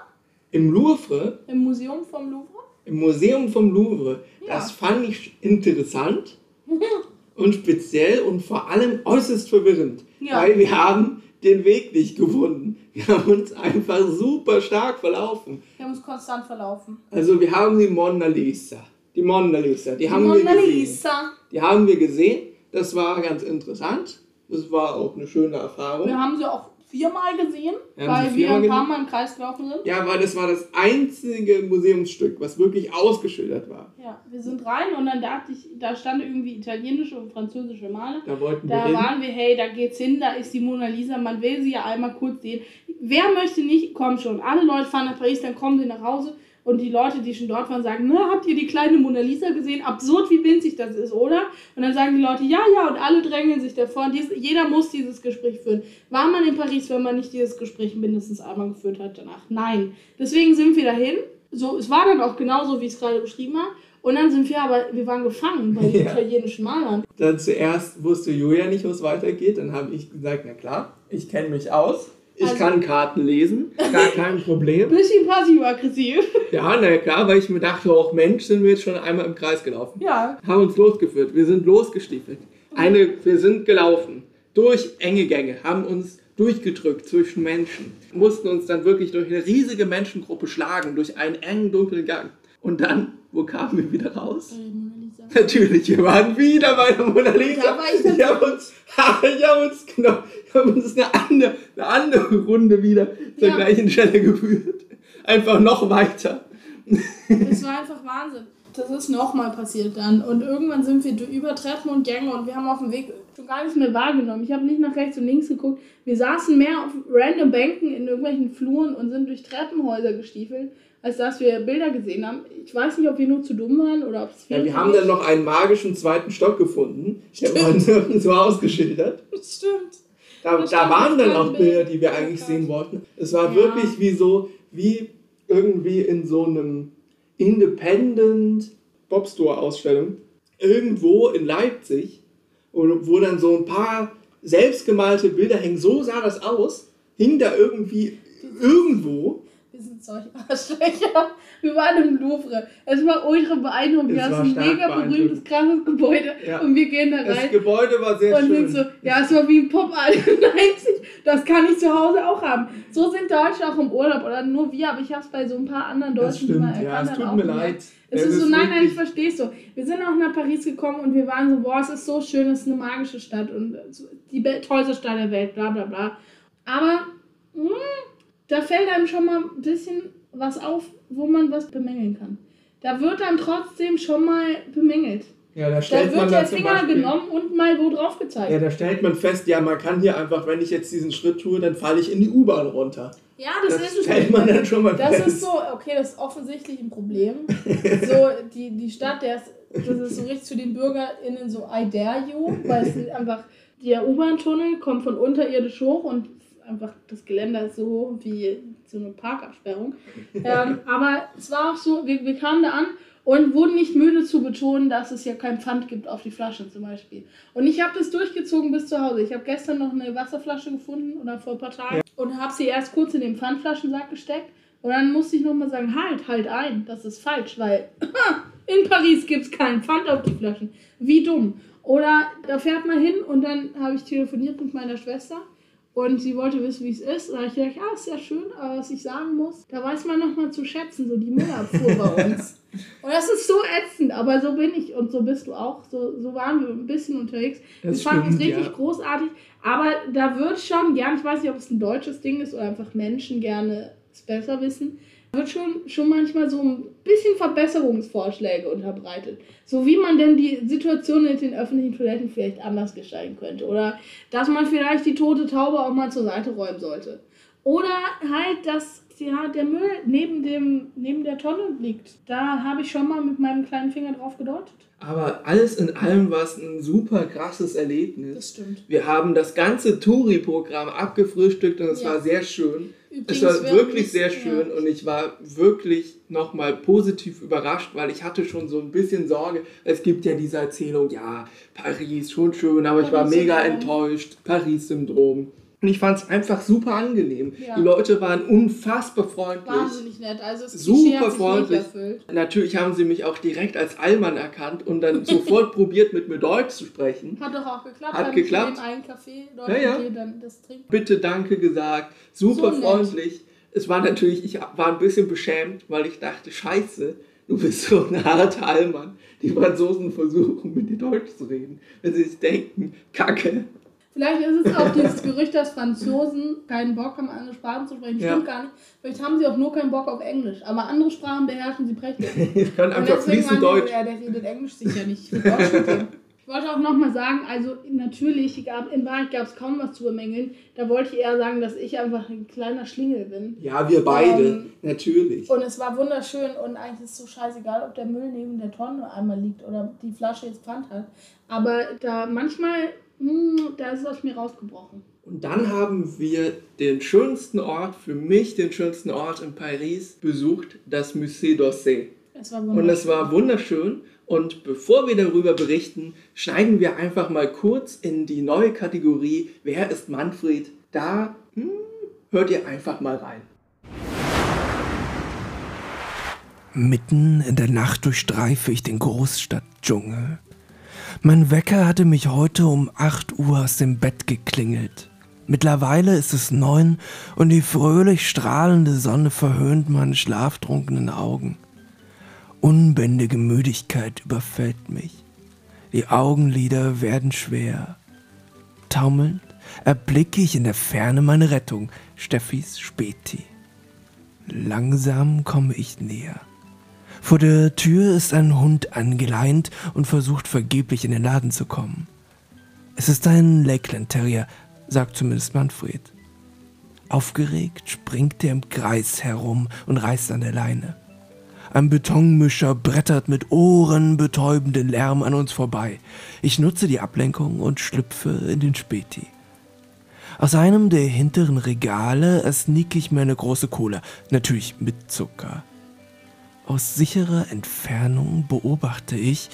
Speaker 2: Im Louvre,
Speaker 1: Im Museum vom Louvre?
Speaker 2: im Museum vom Louvre,
Speaker 1: Ja.
Speaker 2: das fand ich interessant und speziell und vor allem äußerst verwirrend.
Speaker 1: Ja.
Speaker 2: Weil wir haben den Weg nicht gefunden. Wir haben uns einfach super stark verlaufen.
Speaker 1: Wir haben uns konstant verlaufen.
Speaker 2: Also wir haben die Mona Lisa. Die Mona Lisa, die, haben
Speaker 1: Mona
Speaker 2: wir gesehen.
Speaker 1: Lisa.
Speaker 2: Die haben wir gesehen. Das war ganz interessant. Das war auch eine schöne Erfahrung.
Speaker 1: Wir haben sie auch viermal gesehen,
Speaker 2: sie
Speaker 1: weil wir ein paar. Mal im Kreis gelaufen sind.
Speaker 2: Ja, weil das war das einzige Museumsstück, was wirklich ausgeschildert war.
Speaker 1: Ja, wir sind rein und dann dachte ich, da stand irgendwie italienische und französische Maler.
Speaker 2: Da wollten wir
Speaker 1: Da waren wir, hey, da geht's hin, da ist die Mona Lisa, man will sie ja einmal kurz sehen. Wer möchte nicht, komm schon. Alle Leute fahren nach Paris, dann kommen sie nach Hause und die Leute, die schon dort waren, sagen, na, habt ihr die kleine Mona Lisa gesehen? Absurd, wie winzig das ist, oder? Und dann sagen die Leute, ja, ja, und alle drängeln sich davor. Und dies, jeder muss dieses Gespräch führen. War man in Paris, wenn man nicht dieses Gespräch mindestens einmal geführt hat danach? Nein. Deswegen sind wir dahin. So, es war dann auch genauso, wie ich es gerade beschrieben habe. Und dann sind wir aber, wir waren gefangen bei den
Speaker 2: Ja.
Speaker 1: italienischen Malern.
Speaker 2: Dann zuerst wusste Julia nicht, wo es weitergeht. Dann habe ich gesagt, na klar, ich kenne mich aus. Ich
Speaker 1: Also-
Speaker 2: kann Karten lesen, gar kein Problem.
Speaker 1: Bisschen passiv-aggressiv.
Speaker 2: Ja, na klar, weil ich mir dachte, auch Mensch, sind wir jetzt schon einmal im Kreis gelaufen.
Speaker 1: Ja.
Speaker 2: Haben uns losgeführt, wir sind losgestiefelt. Eine, wir sind gelaufen, durch enge Gänge, haben uns durchgedrückt zwischen Menschen, mussten uns dann wirklich durch eine riesige Menschengruppe schlagen, durch einen engen, dunklen Gang. Und dann, wo kamen wir wieder raus? Natürlich, wir waren wieder bei der Mona Lisa.
Speaker 1: Ich
Speaker 2: habe uns, ich hab uns, genau, ich hab uns eine, andere, eine andere Runde wieder zur
Speaker 1: Ja.
Speaker 2: gleichen Stelle geführt. Einfach noch weiter.
Speaker 1: Es war einfach Wahnsinn. Das ist nochmal passiert dann. Und irgendwann sind wir über Treppen und Gänge und wir haben auf dem Weg schon gar nichts mehr wahrgenommen. Ich habe nicht nach rechts und links geguckt. Wir saßen mehr auf random Bänken in irgendwelchen Fluren und sind durch Treppenhäuser gestiefelt, als dass wir Bilder gesehen haben. Ich weiß nicht, ob wir nur zu dumm waren oder ob es
Speaker 2: Ja, wir haben dann noch einen magischen zweiten Stock gefunden. Der war nirgendwo ausgeschildert.
Speaker 1: Stimmt.
Speaker 2: Da, da
Speaker 1: stimmt,
Speaker 2: waren dann auch Bilder,
Speaker 1: Bild.
Speaker 2: die wir eigentlich sehen wollten. Es war
Speaker 1: Ja.
Speaker 2: wirklich wie so, wie irgendwie in so einem Independent Bobstore Ausstellung irgendwo in Leipzig, wo dann so ein paar selbstgemalte Bilder hängen. So sah das aus. Hing da irgendwie irgendwo.
Speaker 1: Solche Arschlöcher. Wir waren im Louvre. Es war ultra beeindruckend.
Speaker 2: Es
Speaker 1: Wir haben ein mega berühmtes, krasses Gebäude.
Speaker 2: Ja.
Speaker 1: Und wir gehen da
Speaker 2: Das
Speaker 1: rein.
Speaker 2: Gebäude war sehr
Speaker 1: und
Speaker 2: schön.
Speaker 1: sind so, ja, es war wie ein Pop-Art in Leipzig. Das kann ich zu Hause auch haben. So sind Deutsche auch im Urlaub. Oder nur wir, aber ich habe es bei so ein paar anderen
Speaker 2: das
Speaker 1: Deutschen mal
Speaker 2: stimmt, ja,
Speaker 1: erkannt
Speaker 2: es
Speaker 1: haben,
Speaker 2: tut mir leid.
Speaker 1: Es
Speaker 2: Das
Speaker 1: ist so, nein, nein, ich verstehe es so. Wir sind auch nach Paris gekommen und wir waren so, boah, es ist so schön, es ist eine magische Stadt und die tollste Stadt der Welt, bla bla bla. Aber mh, da fällt einem schon mal ein bisschen was auf, wo man was bemängeln kann. Da wird dann trotzdem schon mal bemängelt.
Speaker 2: Ja, da
Speaker 1: Da
Speaker 2: stellt man
Speaker 1: wird der
Speaker 2: dann zum
Speaker 1: Finger
Speaker 2: Beispiel,
Speaker 1: genommen und mal wo drauf gezeigt.
Speaker 2: Ja, da stellt man fest, ja, man kann hier einfach, wenn ich jetzt diesen Schritt tue, dann falle ich in die U-Bahn runter.
Speaker 1: Ja, das,
Speaker 2: Das
Speaker 1: ist
Speaker 2: stellt man dann schon mal
Speaker 1: Das
Speaker 2: fest.
Speaker 1: ist so, okay, das ist offensichtlich ein Problem. So, die, die Stadt, der ist, das ist so richtig zu den BürgerInnen so I dare you, weil es ist einfach, der U-Bahn-Tunnel kommt von unterirdisch hoch und einfach das Geländer so wie so eine Parkabsperrung. Ähm, aber es war auch so, wir, wir kamen da an und wurden nicht müde zu betonen, dass es ja kein Pfand gibt auf die Flaschen zum Beispiel. Und ich habe das durchgezogen bis zu Hause. Ich habe gestern noch eine Wasserflasche gefunden oder vor ein paar Tagen und habe sie erst kurz in den Pfandflaschensack gesteckt. Und dann musste ich nochmal sagen, halt, halt ein, das ist falsch, weil in Paris gibt es keinen Pfand auf die Flaschen. Wie dumm. Oder da fährt man hin und dann habe ich telefoniert mit meiner Schwester und sie wollte wissen, wie es ist. Und da habe ich gedacht, ja, ist ja schön, aber was ich sagen muss, da weiß man nochmal zu schätzen, so die Müllabfuhr bei uns. Und das ist so ätzend, aber so bin ich und so bist du auch. So, so waren wir ein bisschen unterwegs.
Speaker 2: Das
Speaker 1: wir fanden es richtig
Speaker 2: ja.
Speaker 1: großartig, aber da wird schon gern, ich weiß nicht, ob es ein deutsches Ding ist oder einfach Menschen gerne es besser wissen, wird schon, schon manchmal so ein bisschen Verbesserungsvorschläge unterbreitet. So wie man denn die Situation in den öffentlichen Toiletten vielleicht anders gestalten könnte. Oder dass man vielleicht die tote Taube auch mal zur Seite räumen sollte. Oder halt, dass ja, der Müll neben, dem, neben der Tonne liegt. Da habe ich schon mal mit meinem kleinen Finger drauf gedeutet.
Speaker 2: Aber alles in allem war es ein super krasses Erlebnis.
Speaker 1: stimmt.
Speaker 2: Wir haben das ganze Touri-Programm abgefrühstückt und es
Speaker 1: Ja.
Speaker 2: war sehr schön.
Speaker 1: Übrigens,
Speaker 2: es war wirklich sehr
Speaker 1: ja.
Speaker 2: schön und ich war wirklich nochmal positiv überrascht, weil ich hatte schon so ein bisschen Sorge. Es gibt ja diese Erzählung, ja, Paris, schon schön, aber ich war mega enttäuscht. Paris-Syndrom. Und ich fand es einfach super angenehm.
Speaker 1: Ja.
Speaker 2: Die Leute waren unfassbar freundlich.
Speaker 1: Wahnsinnig nett. Also das
Speaker 2: Super
Speaker 1: hat sich
Speaker 2: freundlich. Natürlich haben sie mich auch direkt als Allmann erkannt und dann sofort probiert, mit mir Deutsch zu sprechen.
Speaker 1: Hat doch auch geklappt.
Speaker 2: Hat geklappt.
Speaker 1: In einen Café dort
Speaker 2: Ja, ja.
Speaker 1: dann das trinken.
Speaker 2: Bitte, danke gesagt. Super
Speaker 1: So
Speaker 2: freundlich. Es war natürlich, ich war ein bisschen beschämt, weil ich dachte, scheiße, du bist so ein harter Allmann. Die Franzosen versuchen, mit dir Deutsch zu reden. Wenn sie sich denken, kacke.
Speaker 1: Vielleicht ist es auch dieses Gerücht, dass Franzosen keinen Bock haben, andere Sprachen zu sprechen. Stimmt ja. gar nicht. Vielleicht haben sie auch nur keinen Bock auf Englisch. Aber andere Sprachen beherrschen sie prächtig. sie können einfach fließend Deutsch. Ja, der redet Englisch sicher nicht. Ich wollte auch nochmal sagen, also natürlich, gab, in Wahrheit gab es kaum was zu bemängeln. Da wollte ich eher sagen, dass ich einfach ein kleiner Schlingel bin.
Speaker 3: Ja, wir beide, ähm, natürlich.
Speaker 1: Und es war wunderschön und eigentlich ist es so scheißegal, ob der Müll neben der Tonne einmal liegt oder die Flasche jetzt Pfand hat. Aber da manchmal hm, da ist es aus mir rausgebrochen.
Speaker 3: Und dann haben wir den schönsten Ort, für mich den schönsten Ort in Paris besucht, das Musée d'Orsay. Es war wunderschön. Und es war wunderschön. Und bevor wir darüber berichten, schneiden wir einfach mal kurz in die neue Kategorie Wer ist Manfred? Da hm, hört ihr einfach mal rein.
Speaker 2: Mitten in der Nacht durchstreife ich den Großstadtdschungel mein Wecker hatte mich heute um 8 Uhr aus dem Bett geklingelt. Mittlerweile ist es neun und die fröhlich strahlende Sonne verhöhnt meine schlaftrunkenen Augen. Unbändige Müdigkeit überfällt mich. Die Augenlider werden schwer. Taumelnd erblicke ich in der Ferne meine Rettung, Steffis Späti. Langsam komme ich näher. Vor der Tür ist ein Hund angeleint und versucht vergeblich in den Laden zu kommen. Es ist ein Lakeland Terrier, sagt zumindest Manfred. Aufgeregt springt er im Kreis herum und reißt an der Leine. Ein Betonmischer brettert mit ohrenbetäubenden Lärm an uns vorbei. Ich nutze die Ablenkung und schlüpfe in den Späti. Aus einem der hinteren Regale ersnicke ich mir eine große Cola, natürlich mit Zucker. Aus sicherer Entfernung beobachte ich,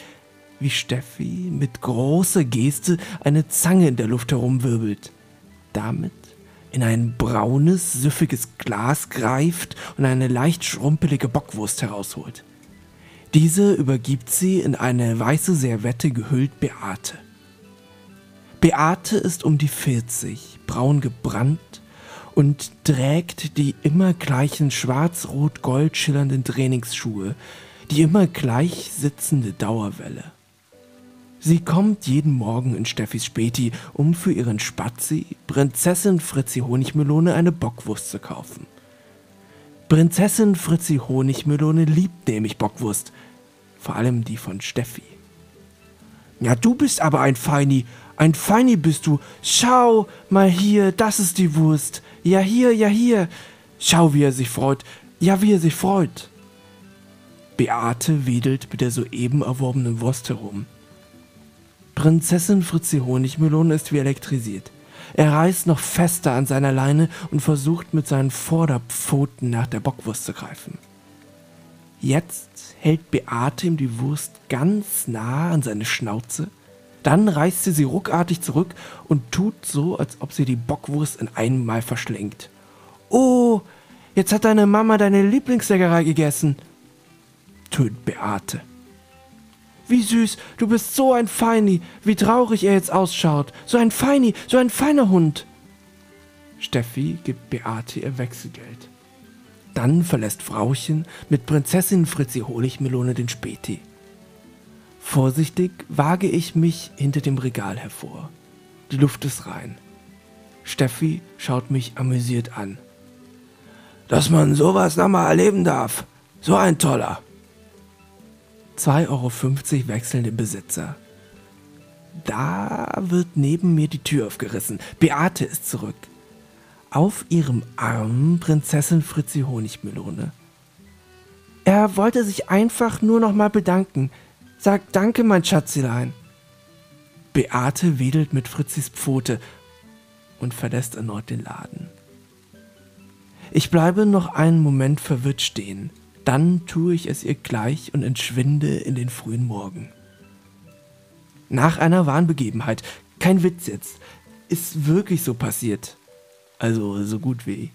Speaker 2: wie Steffi mit großer Geste eine Zange in der Luft herumwirbelt. Damit in ein braunes, süffiges Glas greift und eine leicht schrumpelige Bockwurst herausholt. Diese übergibt sie in eine weiße Servette gehüllt Beate. Beate ist um die 40, braun gebrannt, und trägt die immer gleichen schwarz-rot-gold schillernden Trainingsschuhe, die immer gleich sitzende Dauerwelle. Sie kommt jeden Morgen in Steffis Späti, um für ihren Spazi, Prinzessin Fritzi Honigmelone, eine Bockwurst zu kaufen. Prinzessin Fritzi Honigmelone liebt nämlich Bockwurst, vor allem die von Steffi. Ja, du bist aber ein Feini, ein Feini bist du. Schau mal hier, das ist die Wurst. Ja, hier, ja, hier. Schau, wie er sich freut. Ja, wie er sich freut. Beate wedelt mit der soeben erworbenen Wurst herum. Prinzessin Fritzi Honigmelone ist wie elektrisiert. Er reißt noch fester an seiner Leine und versucht mit seinen Vorderpfoten nach der Bockwurst zu greifen. Jetzt hält Beate ihm die Wurst ganz nah an seine Schnauze dann reißt sie sie ruckartig zurück und tut so, als ob sie die Bockwurst in einem Mal verschlingt. Oh, jetzt hat deine Mama deine Lieblingsleckerei gegessen, tönt Beate. Wie süß, du bist so ein Feini, wie traurig er jetzt ausschaut. So ein Feini, so ein feiner Hund. Steffi gibt Beate ihr Wechselgeld. Dann verlässt Frauchen mit Prinzessin Fritzi Honigmelone den Späti. Vorsichtig wage ich mich hinter dem Regal hervor. Die Luft ist rein. Steffi schaut mich amüsiert an. Dass man sowas nochmal erleben darf. So ein toller. 2,50 Euro wechseln den Besitzer. Da wird neben mir die Tür aufgerissen. Beate ist zurück. Auf ihrem Arm Prinzessin Fritzi Honigmelone. Er wollte sich einfach nur nochmal bedanken. Sag Danke, mein Schatzelein. Beate wedelt mit Fritzis Pfote und verlässt erneut den Laden. Ich bleibe noch einen Moment verwirrt stehen. Dann tue ich es ihr gleich und entschwinde in den frühen Morgen. Nach einer Warnbegebenheit, kein Witz jetzt, ist wirklich so passiert. Also so gut wie.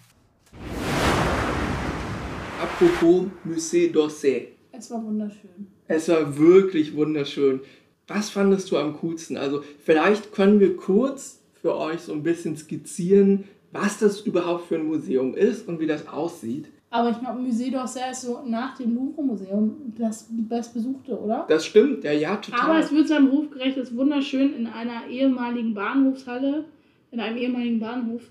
Speaker 3: Apropos Musée d'Orsay.
Speaker 1: Es war wunderschön.
Speaker 3: Es war wirklich wunderschön. Was fandest du am coolsten? Also vielleicht können wir kurz für euch so ein bisschen skizzieren, was das überhaupt für ein Museum ist und wie das aussieht.
Speaker 1: Aber ich glaube, Musée d'Orsay ist so nach dem Louvre-Museum das bestbesuchte, oder?
Speaker 3: Das stimmt, ja, ja, total.
Speaker 1: Aber es wird seinem Ruf gerecht, es ist wunderschön in einer ehemaligen Bahnhofshalle in einem ehemaligen Bahnhof.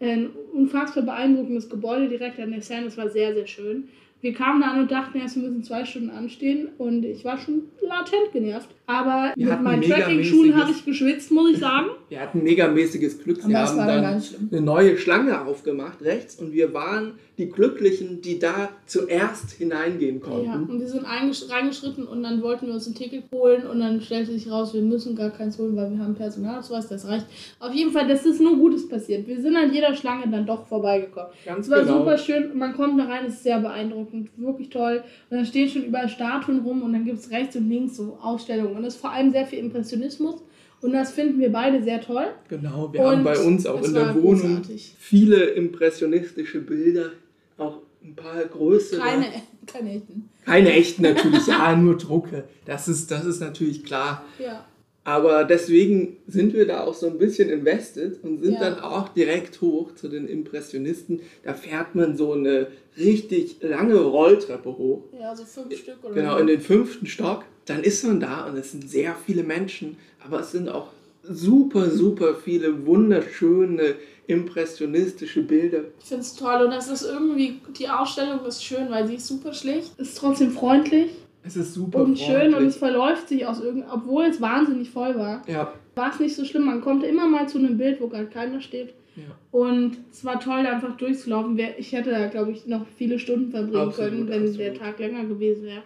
Speaker 1: Ein unfassbar beeindruckendes Gebäude direkt an der Seine. Das war sehr, sehr schön. Wir kamen da an und dachten erst, wir müssen zwei Stunden anstehen und ich war schon latent genervt. Aber
Speaker 2: Wir
Speaker 1: mit meinen Trekking-Schuhen
Speaker 2: megamäßiges-
Speaker 1: habe ich geschwitzt, muss ich sagen.
Speaker 2: Wir hatten megamäßiges Glück. Sie
Speaker 1: das
Speaker 2: haben
Speaker 1: dann
Speaker 2: eine neue Schlange aufgemacht rechts und wir waren die Glücklichen, die da zuerst hineingehen
Speaker 1: Ja,
Speaker 2: konnten.
Speaker 1: und wir sind eingesch- reingeschritten und dann wollten wir uns ein Ticket holen und dann stellte sich raus, wir müssen gar keins holen, weil wir haben Personalausweis, das reicht. Auf jeden Fall, das ist nur Gutes passiert. Wir sind an jeder Schlange dann doch vorbeigekommen.
Speaker 2: Ganz
Speaker 1: Es war
Speaker 2: genau.
Speaker 1: super schön und man kommt da rein, es ist sehr beeindruckend, wirklich toll. Und dann stehen schon überall Statuen rum und dann gibt es rechts und links so Ausstellungen und es ist vor allem sehr viel Impressionismus und das finden wir beide sehr toll.
Speaker 2: Genau, wir
Speaker 1: Und
Speaker 2: haben bei uns auch in der Wohnung
Speaker 1: großartig.
Speaker 2: viele impressionistische Bilder, auch ein paar größere.
Speaker 1: Keine, keine echten.
Speaker 2: Keine echten natürlich, ja, nur Drucke. Das ist, das ist natürlich klar.
Speaker 1: Ja.
Speaker 2: Aber deswegen sind wir da auch so ein bisschen invested und sind
Speaker 1: Ja.
Speaker 2: dann auch direkt hoch zu den Impressionisten. Da fährt man so eine richtig lange Rolltreppe hoch.
Speaker 1: Ja, so fünf Stück oder
Speaker 2: Genau, in den fünften Stock. Dann ist man da und es sind sehr viele Menschen, aber es sind auch super, super viele wunderschöne impressionistische Bilder.
Speaker 1: Ich finde es toll und das ist irgendwie, die Ausstellung ist schön, weil sie ist super schlicht, ist trotzdem freundlich
Speaker 2: Es ist super
Speaker 1: und schön und
Speaker 2: freundlich.
Speaker 1: es verläuft sich aus irgend, obwohl es wahnsinnig voll war,
Speaker 2: Ja,
Speaker 1: war es nicht so schlimm. Man kommt immer mal zu einem Bild, wo gerade keiner steht.
Speaker 2: ja.
Speaker 1: Und es war toll, da einfach durchzulaufen. Ich hätte da, glaube ich, noch viele Stunden verbringen
Speaker 2: Absolut,
Speaker 1: können, wenn
Speaker 2: absolut.
Speaker 1: der Tag länger gewesen wäre.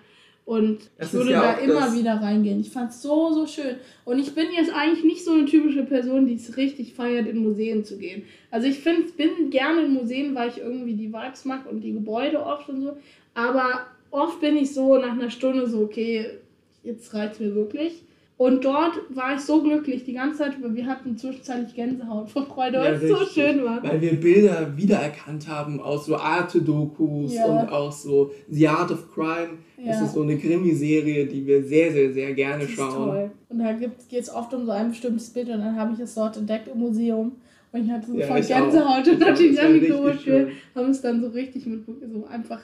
Speaker 1: Und
Speaker 2: Das
Speaker 1: ich würde
Speaker 2: ja
Speaker 1: da immer wieder reingehen. Ich fand es so, so schön. Und ich bin jetzt eigentlich nicht so eine typische Person, die es richtig feiert, in Museen zu gehen. Also ich find, bin gerne in Museen, weil ich irgendwie die Vibes mag und die Gebäude oft und so. Aber oft bin ich so nach einer Stunde so, okay, jetzt reicht mir wirklich. Und dort war ich so glücklich die ganze Zeit über. Wir hatten zwischenzeitlich Gänsehaut vor Freude, weil
Speaker 2: Ja,
Speaker 1: es so
Speaker 2: richtig.
Speaker 1: schön war.
Speaker 2: Weil wir Bilder wiedererkannt haben aus so Arte-Dokus
Speaker 1: Ja.
Speaker 2: und aus so The Art of Crime. Das
Speaker 1: Ja.
Speaker 2: ist so eine Krimiserie, die wir sehr, sehr, sehr gerne
Speaker 1: Das ist
Speaker 2: schauen.
Speaker 1: toll. Und da geht es oft um so ein bestimmtes Bild und dann habe ich es dort entdeckt im Museum. Und ich hatte so
Speaker 2: Ja,
Speaker 1: voll
Speaker 2: ich auch.
Speaker 1: Gänsehaut und
Speaker 2: Das
Speaker 1: natürlich
Speaker 2: das
Speaker 1: geholt. Wir
Speaker 2: schön.
Speaker 1: haben es dann so richtig mit so einfach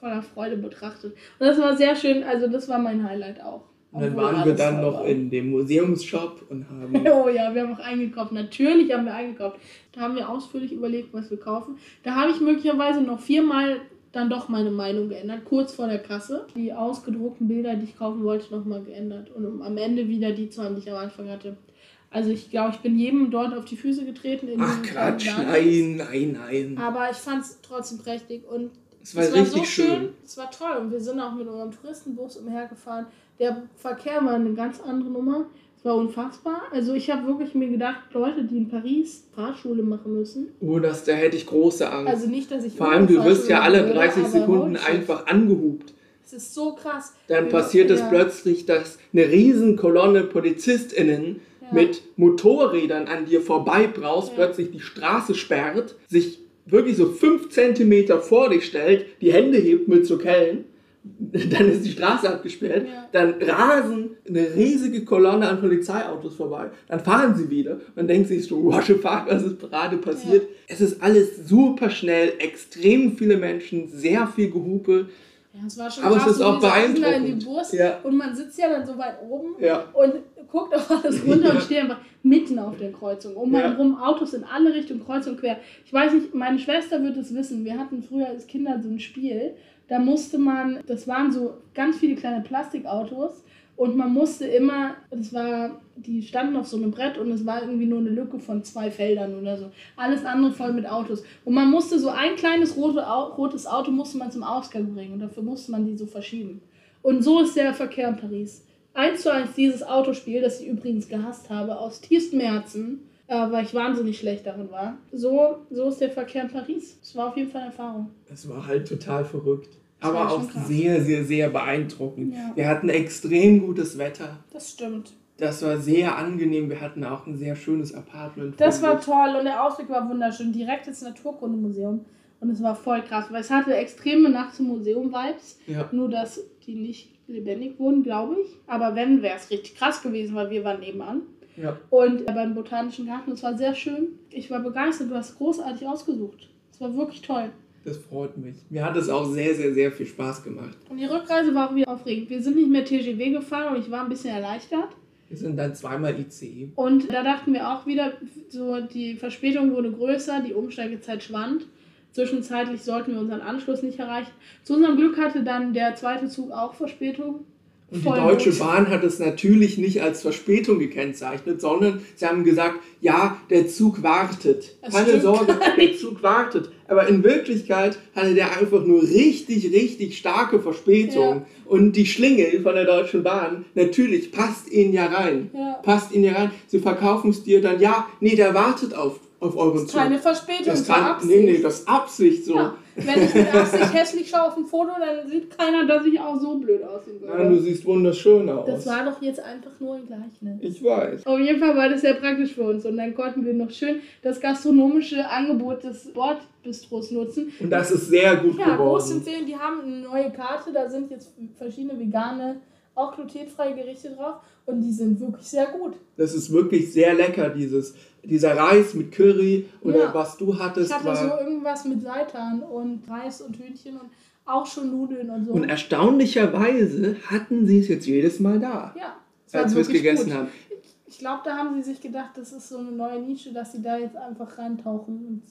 Speaker 1: voller Freude betrachtet. Und das war sehr schön, also das war mein Highlight auch.
Speaker 2: Und dann waren wir dann noch
Speaker 1: war.
Speaker 2: in dem Museumsshop und haben
Speaker 1: Oh ja, wir haben auch eingekauft. Natürlich haben wir eingekauft. Da haben wir ausführlich überlegt, was wir kaufen. Da habe ich möglicherweise noch viermal dann doch meine Meinung geändert, kurz vor der Kasse. Die ausgedruckten Bilder, die ich kaufen wollte, nochmal geändert. Und am Ende wieder die zwei, die ich am Anfang hatte. Also ich glaube, ich bin jedem dort auf die Füße getreten.
Speaker 2: Ach Quatsch, nein, nein, nein.
Speaker 1: Aber ich fand es trotzdem prächtig und
Speaker 2: Es war
Speaker 1: es
Speaker 2: richtig
Speaker 1: so
Speaker 2: schön.
Speaker 1: Es war toll und wir sind auch mit unserem Touristenbus umhergefahren. Der Verkehr war eine ganz andere Nummer. Es war unfassbar. Also ich habe wirklich mir gedacht, Leute, die in Paris Fahrschule machen müssen.
Speaker 2: Oh, das, da hätte ich große Angst.
Speaker 1: Also nicht, dass ich
Speaker 2: Vor allem, du wirst ja alle
Speaker 1: Fahrschule
Speaker 2: 30
Speaker 1: machen würde,
Speaker 2: Sekunden einfach angehupt.
Speaker 1: Es ist so krass.
Speaker 2: Dann
Speaker 1: Wir-
Speaker 2: passiert es
Speaker 1: ja.
Speaker 2: plötzlich, dass eine riesen Kolonne PolizistInnen
Speaker 1: Ja.
Speaker 2: mit Motorrädern an dir vorbeibraust,
Speaker 1: Ja.
Speaker 2: plötzlich die Straße sperrt, sich wirklich so fünf Zentimeter vor dich stellt, die Hände hebt mit so Kellen, dann ist die Straße abgesperrt,
Speaker 1: Ja.
Speaker 2: dann rasen eine riesige Kolonne an Polizeiautos vorbei, dann fahren sie wieder, man denkt sich so, what the fuck, was ist gerade passiert? Es ist alles super schnell, extrem viele Menschen, sehr viel Gehupe,
Speaker 1: Ja, es war schon
Speaker 2: Aber es
Speaker 1: krass.
Speaker 2: ist
Speaker 1: und
Speaker 2: auch
Speaker 1: da in
Speaker 2: beeindruckend.
Speaker 1: die Bus
Speaker 2: Ja.
Speaker 1: und man sitzt ja dann so weit oben
Speaker 2: ja.
Speaker 1: und guckt auf alles runter
Speaker 2: Ja.
Speaker 1: und steht einfach mitten auf den Kreuzungen. Um
Speaker 2: Ja.
Speaker 1: einen rum Autos in alle Richtungen, kreuz und quer. Ich weiß nicht, meine Schwester wird es wissen. Wir hatten früher als Kinder so ein Spiel. Da musste man, das waren so ganz viele kleine Plastikautos und man musste immer, das war, die standen auf so einem Brett und es war irgendwie nur eine Lücke von zwei Feldern oder so. Alles andere voll mit Autos. Und man musste so ein kleines rote, rotes Auto musste man zum Ausgang bringen und dafür musste man die so verschieben. Und so ist der Verkehr in Paris. Eins zu eins dieses Autospiel, das ich übrigens gehasst habe, aus tiefstem Herzen, äh, weil ich wahnsinnig schlecht darin war. So, so ist der Verkehr in Paris. Es war auf jeden Fall eine Erfahrung.
Speaker 2: Es war halt total verrückt.
Speaker 1: Das
Speaker 2: Aber auch
Speaker 1: krass.
Speaker 2: sehr, sehr, sehr beeindruckend.
Speaker 1: Ja.
Speaker 2: Wir hatten extrem gutes Wetter.
Speaker 1: Das stimmt.
Speaker 2: Das war sehr angenehm. Wir hatten auch ein sehr schönes Apartment.
Speaker 1: Das war toll und der Ausblick war wunderschön. Direkt ins Naturkundemuseum. Und es war voll krass, weil es hatte extreme Nacht zum Museum-Vibes.
Speaker 2: Ja.
Speaker 1: Nur, dass die nicht lebendig wurden, glaube ich. Aber wenn, wäre es richtig krass gewesen, weil wir waren nebenan.
Speaker 2: Ja.
Speaker 1: Und beim Botanischen Garten, es war sehr schön. Ich war begeistert, du hast großartig ausgesucht. Es war wirklich toll.
Speaker 2: Das freut mich. Mir hat es auch sehr, sehr, sehr viel Spaß gemacht.
Speaker 1: Und die Rückreise war auch wieder aufregend. Wir sind nicht mehr TGW gefahren und ich war ein bisschen erleichtert.
Speaker 2: Wir sind dann zweimal ICE.
Speaker 1: Und da dachten wir auch wieder, so die Verspätung wurde größer, die Umsteigezeit schwand. Zwischenzeitlich sollten wir unseren Anschluss nicht erreichen. Zu unserem Glück hatte dann der zweite Zug auch Verspätung.
Speaker 2: Und
Speaker 1: Voll
Speaker 2: die Deutsche
Speaker 1: gut.
Speaker 2: Bahn hat es natürlich nicht als Verspätung gekennzeichnet, sondern sie haben gesagt, ja, der Zug wartet.
Speaker 1: Das
Speaker 2: Keine Sorge, der. Zug wartet. Aber in Wirklichkeit hatte der einfach nur richtig, richtig starke Verspätung.
Speaker 1: Ja.
Speaker 2: Und die Schlingel von der Deutschen Bahn, natürlich passt ihnen ja rein.
Speaker 1: Ja.
Speaker 2: Passt ihnen ja rein. Sie verkaufen es dir dann, ja, nee, der wartet auf, auf euren Zug.
Speaker 1: Keine Verspätung,
Speaker 2: das kann,
Speaker 1: Absicht.
Speaker 2: nee, nee, das ist Absicht so.
Speaker 1: Ja. Wenn ich mit Absicht hässlich schaue auf dem Foto, dann sieht keiner, dass ich auch so blöd aussehen würde.
Speaker 2: Nein, du siehst wunderschön aus.
Speaker 1: das war doch jetzt einfach nur ein Gleichnis.
Speaker 2: ich weiß.
Speaker 1: Auf jeden Fall war das sehr praktisch für uns und dann konnten wir noch schön das gastronomische Angebot des Bordbistros nutzen.
Speaker 2: Und das ist sehr gut
Speaker 1: Ja,
Speaker 2: geworden.
Speaker 1: groß empfehlen, die haben eine neue Karte, da sind jetzt verschiedene vegane, auch glutenfreie Gerichte drauf und die sind wirklich sehr gut.
Speaker 2: Das ist wirklich sehr lecker, dieses, dieser Reis mit Curry oder
Speaker 1: Ja.
Speaker 2: was du hattest.
Speaker 1: Ich hatte
Speaker 2: war,
Speaker 1: so irgendwas mit Seitan und Reis und Hühnchen und auch schon Nudeln und so.
Speaker 2: und erstaunlicherweise hatten sie es jetzt jedes Mal da,
Speaker 1: ja,
Speaker 2: als wir es gegessen
Speaker 1: gut.
Speaker 2: haben.
Speaker 1: Ich glaube, da haben sie sich gedacht, das ist so eine neue Nische, dass sie da jetzt einfach reintauchen. Und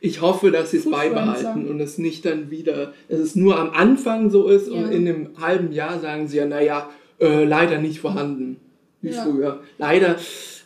Speaker 2: Ich hoffe, dass sie es beibehalten und es nicht dann wieder, dass es nur am Anfang so ist und
Speaker 1: Ja.
Speaker 2: in einem halben Jahr sagen sie ja, naja, äh, leider nicht vorhanden, wie
Speaker 1: Ja.
Speaker 2: früher. Leider,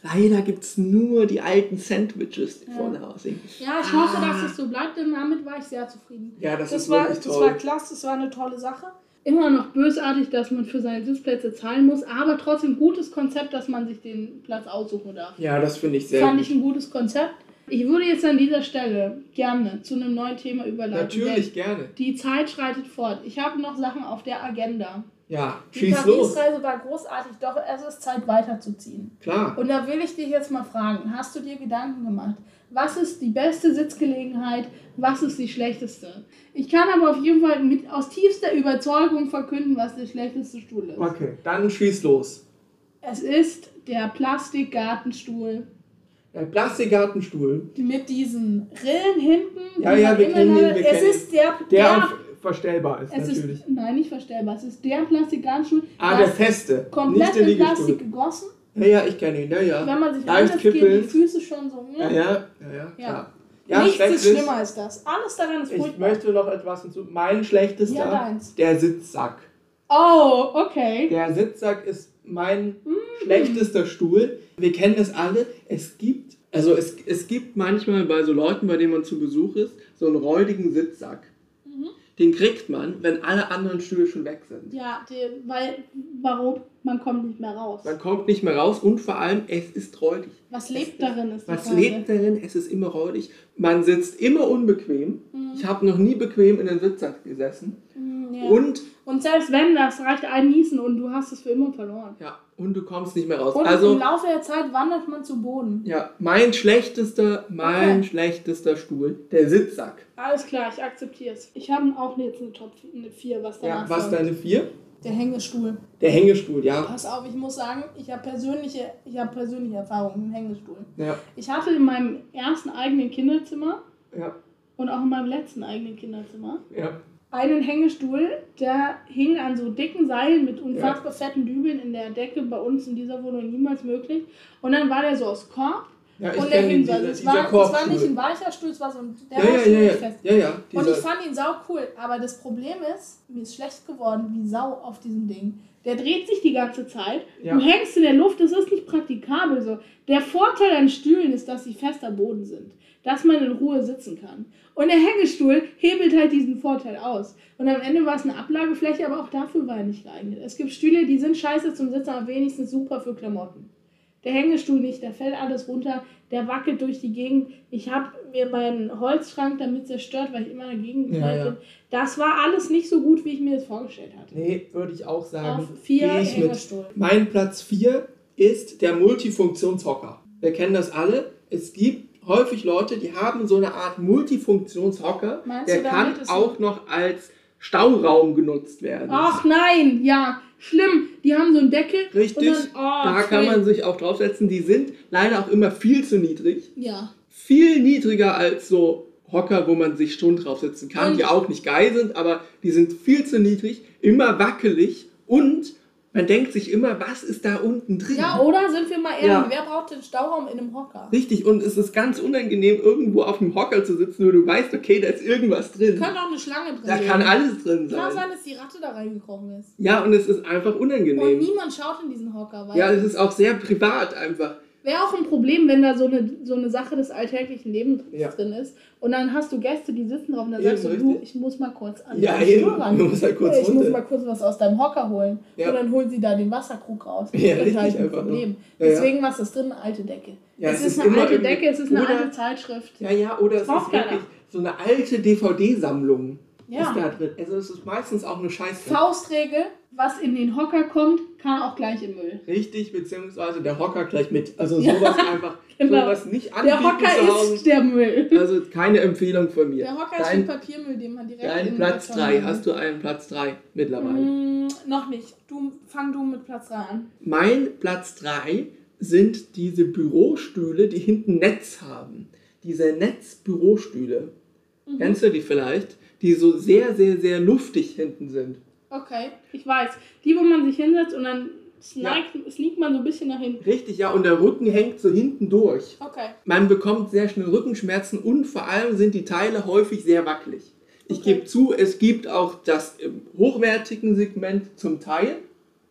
Speaker 2: leider gibt es nur die alten Sandwiches, die
Speaker 1: Ja.
Speaker 2: vorne aussehen.
Speaker 1: ja, ich hoffe, dass es so bleibt, denn damit war ich sehr zufrieden.
Speaker 2: Ja, das,
Speaker 1: Das,
Speaker 2: ist
Speaker 1: war,
Speaker 2: wirklich
Speaker 1: das
Speaker 2: toll.
Speaker 1: war klasse, das war eine tolle Sache. Immer noch bösartig, dass man für seine Sitzplätze zahlen muss, aber trotzdem gutes Konzept, dass man sich den Platz aussuchen darf.
Speaker 2: ja, das finde ich sehr
Speaker 1: Fand
Speaker 2: gut.
Speaker 1: ich ein gutes Konzept. Ich würde jetzt an dieser Stelle gerne zu einem neuen Thema überleiten.
Speaker 2: Natürlich gerne.
Speaker 1: Die Zeit schreitet fort. Ich habe noch Sachen auf der Agenda.
Speaker 2: Ja,
Speaker 1: Die
Speaker 2: schieß los.
Speaker 1: Paris-Reise war großartig, doch es ist Zeit weiterzuziehen.
Speaker 2: Klar.
Speaker 1: Und da will ich dich jetzt mal fragen, hast du dir Gedanken gemacht? Was ist die beste Sitzgelegenheit? Was ist die schlechteste? Ich kann aber auf jeden Fall mit, aus tiefster Überzeugung verkünden, was der schlechteste Stuhl ist.
Speaker 2: Okay, dann schieß los.
Speaker 1: Es ist der Plastikgartenstuhl
Speaker 2: Der Plastikgartenstuhl,
Speaker 1: mit diesen Rillen hinten.
Speaker 2: Ja,
Speaker 1: die
Speaker 2: ja, wir kennen ihn, wir
Speaker 1: Es
Speaker 2: kennen
Speaker 1: ist der,
Speaker 2: der
Speaker 1: der
Speaker 2: verstellbar ist
Speaker 1: es
Speaker 2: natürlich.
Speaker 1: ist, nein, nicht verstellbar. Es ist der Plastikgartenstuhl,
Speaker 2: ah, der feste,
Speaker 1: komplett in Plastik gegossen.
Speaker 2: Ja, ja, ich kenne ihn, ja, ja.
Speaker 1: Wenn man sich
Speaker 2: Leicht
Speaker 1: ansetzt, gehen die. Füße schon so.
Speaker 2: Ja, ja, ja, ja,
Speaker 1: Ja.
Speaker 2: Ja,
Speaker 1: Nichts ist schlimmer als das. Alles daran ist
Speaker 2: Ich
Speaker 1: furchtbar.
Speaker 2: möchte noch etwas hinzu. Mein schlechtester,
Speaker 1: Ja, deins.
Speaker 2: der Sitzsack.
Speaker 1: Oh, okay.
Speaker 2: Der Sitzsack ist mein
Speaker 1: Mm.
Speaker 2: schlechtester Stuhl. Wir kennen das alle. Es gibt, also es, es gibt manchmal bei so Leuten, bei denen man zu Besuch ist, so einen räudigen Sitzsack.
Speaker 1: Mhm.
Speaker 2: Den kriegt man, wenn alle anderen Stühle schon weg sind.
Speaker 1: Ja, die, weil, warum? Man kommt nicht mehr raus.
Speaker 2: Man kommt nicht mehr raus und vor allem, es ist räudig.
Speaker 1: Was lebt darin, ist
Speaker 2: Was
Speaker 1: Frage.
Speaker 2: lebt darin? Es ist immer räudig. Man sitzt immer unbequem.
Speaker 1: Mhm.
Speaker 2: Ich habe noch nie bequem in den Sitzsack gesessen.
Speaker 1: Mm, ja.
Speaker 2: Und,
Speaker 1: Und selbst wenn, das reicht ein Niesen und du hast es für immer verloren.
Speaker 2: ja, und du kommst nicht mehr raus.
Speaker 1: Und
Speaker 2: also,
Speaker 1: im Laufe der Zeit wandert man zu Boden.
Speaker 2: ja, mein schlechtester, mein
Speaker 1: Okay.
Speaker 2: schlechtester Stuhl, der Sitzsack.
Speaker 1: Alles klar, ich akzeptiere es. Ich habe auch jetzt eine Top 4, was
Speaker 2: Ja,
Speaker 1: danach
Speaker 2: was
Speaker 1: folgt.
Speaker 2: deine vier?
Speaker 1: Der Hängestuhl.
Speaker 2: Der Hängestuhl, ja.
Speaker 1: Pass auf, ich muss sagen, ich habe persönliche, ich habe persönliche Erfahrungen mit dem Hängestuhl.
Speaker 2: Ja,
Speaker 1: Ich hatte in meinem ersten eigenen Kinderzimmer
Speaker 2: ja,
Speaker 1: und auch in meinem letzten eigenen Kinderzimmer
Speaker 2: ja.
Speaker 1: Einen Hängestuhl, der hing an so dicken Seilen mit unfassbar fetten Dübeln in der Decke, bei uns in dieser Wohnung niemals möglich. Und dann war der so aus Korb
Speaker 2: Ja,
Speaker 1: und der hing so. Also es, war, es war nicht ein weicher Stuhl, es war so ein, der
Speaker 2: Ja,
Speaker 1: war
Speaker 2: ja, ja,
Speaker 1: richtig
Speaker 2: ja,
Speaker 1: fest.
Speaker 2: ja, ja.
Speaker 1: Und ich fand ihn sau cool, aber das Problem ist, mir ist schlecht geworden wie Sau auf diesem Ding. Der dreht sich die ganze Zeit,
Speaker 2: Ja.
Speaker 1: du hängst in der Luft, das ist nicht praktikabel so. Der Vorteil an Stühlen ist, dass sie fester Boden sind, dass man in Ruhe sitzen kann. Und der Hängestuhl hebelt halt diesen Vorteil aus. Und am Ende war es eine Ablagefläche, aber auch dafür war er nicht geeignet. Es gibt Stühle, die sind scheiße zum Sitzen, aber wenigstens super für Klamotten. Der Hängestuhl nicht, da fällt alles runter, der wackelt durch die Gegend. Ich habe mir meinen Holzschrank damit zerstört, weil ich immer dagegen
Speaker 2: Ja,
Speaker 1: geknallt
Speaker 2: ja.
Speaker 1: bin. Das war alles nicht so gut, wie ich mir das vorgestellt hatte.
Speaker 2: nee, würde ich auch sagen.
Speaker 1: Auf vier
Speaker 2: ich mit.
Speaker 1: Hängestuhl.
Speaker 2: Mein Platz 4 ist der Multifunktionshocker. Wir kennen das alle. Es gibt häufig Leute, die haben so eine Art Multifunktionshocker.
Speaker 1: Meinst
Speaker 2: Der kann auch noch als Stauraum genutzt werden.
Speaker 1: Ach nein, ja, schlimm. Die haben so einen Deckel.
Speaker 2: Richtig.
Speaker 1: Und dann, oh,
Speaker 2: da kann man sich auch draufsetzen. Die sind leider auch immer viel zu niedrig.
Speaker 1: Ja.
Speaker 2: Viel niedriger als so Hocker, wo man sich schon draufsetzen kann,
Speaker 1: Und-
Speaker 2: die auch nicht geil sind, aber die sind viel zu niedrig, immer wackelig und Man denkt sich immer, was ist da unten drin?
Speaker 1: Ja, oder sind wir mal ehrlich,
Speaker 2: Ja.
Speaker 1: wer braucht den Stauraum in einem Hocker?
Speaker 2: Richtig, und es ist ganz unangenehm, irgendwo auf dem Hocker zu sitzen, wo du weißt, okay, da ist irgendwas drin.
Speaker 1: Könnte auch eine Schlange drin
Speaker 2: Da
Speaker 1: sein.
Speaker 2: kann alles drin
Speaker 1: Kann
Speaker 2: sein.
Speaker 1: sein, dass die Ratte da reingekrochen ist.
Speaker 2: Ja, und es ist einfach
Speaker 1: Und
Speaker 2: unangenehm.
Speaker 1: niemand schaut in diesen Hocker, weil
Speaker 2: Ja, es ist auch sehr privat einfach.
Speaker 1: Wäre auch ein Problem, wenn da so eine, so eine Sache des alltäglichen Lebens
Speaker 2: Ja.
Speaker 1: drin ist. Und dann hast du Gäste, die sitzen drauf und dann
Speaker 2: Eben,
Speaker 1: sagst du, du,
Speaker 2: richtig.
Speaker 1: ich muss mal kurz an
Speaker 2: Ja,
Speaker 1: den
Speaker 2: eben.
Speaker 1: Ran.
Speaker 2: Du musst halt kurz
Speaker 1: ich muss
Speaker 2: runter.
Speaker 1: mal kurz was aus deinem Hocker holen.
Speaker 2: Ja.
Speaker 1: Und dann holen sie da den Wasserkrug raus.
Speaker 2: Ja,
Speaker 1: das ist halt ein. Problem.
Speaker 2: Ja.
Speaker 1: Deswegen, was ist drin? Eine alte Decke.
Speaker 2: Ja,
Speaker 1: es,
Speaker 2: es
Speaker 1: ist,
Speaker 2: ist
Speaker 1: eine alte Decke, es ist eine
Speaker 2: oder-
Speaker 1: alte Zeitschrift.
Speaker 2: Ja, ja, oder es ist wirklich so eine alte DVD-Sammlung.
Speaker 1: Ja.
Speaker 2: Ist da drin. Also es ist meistens auch eine Scheiße.
Speaker 1: Faustregel, was in den Hocker kommt, kann auch gleich im Müll.
Speaker 2: Richtig, beziehungsweise der Hocker gleich mit. Also
Speaker 1: Ja,
Speaker 2: sowas einfach,
Speaker 1: genau.
Speaker 2: sowas nicht
Speaker 1: Der
Speaker 2: anbieten
Speaker 1: Hocker
Speaker 2: zu Hause.
Speaker 1: ist der Müll.
Speaker 2: Also keine Empfehlung von mir.
Speaker 1: Der Hocker ist
Speaker 2: dein,
Speaker 1: wie Papiermüll, den man direkt in
Speaker 2: dein
Speaker 1: den
Speaker 2: Platz
Speaker 1: Karton
Speaker 2: 3.
Speaker 1: reinmacht.
Speaker 2: Hast du einen Platz 3 mittlerweile?
Speaker 1: Mm, noch nicht. Du, fang du mit Platz 3 an.
Speaker 2: Mein Platz 3 sind diese Bürostühle, die hinten Netz haben. Diese Netzbürostühle.
Speaker 1: Mhm.
Speaker 2: Kennst du die vielleicht? Die so sehr, sehr, sehr luftig hinten sind.
Speaker 1: Okay, ich weiß. Die, wo man sich hinsetzt und dann sneakt, sneakt man so ein bisschen nach hinten.
Speaker 2: Richtig, ja, und der Rücken hängt so hinten durch.
Speaker 1: Okay.
Speaker 2: Man bekommt sehr schnell Rückenschmerzen und vor allem sind die Teile häufig sehr wackelig. Ich
Speaker 1: Okay.
Speaker 2: gebe zu, es gibt auch das im hochwertigen Segment zum Teil.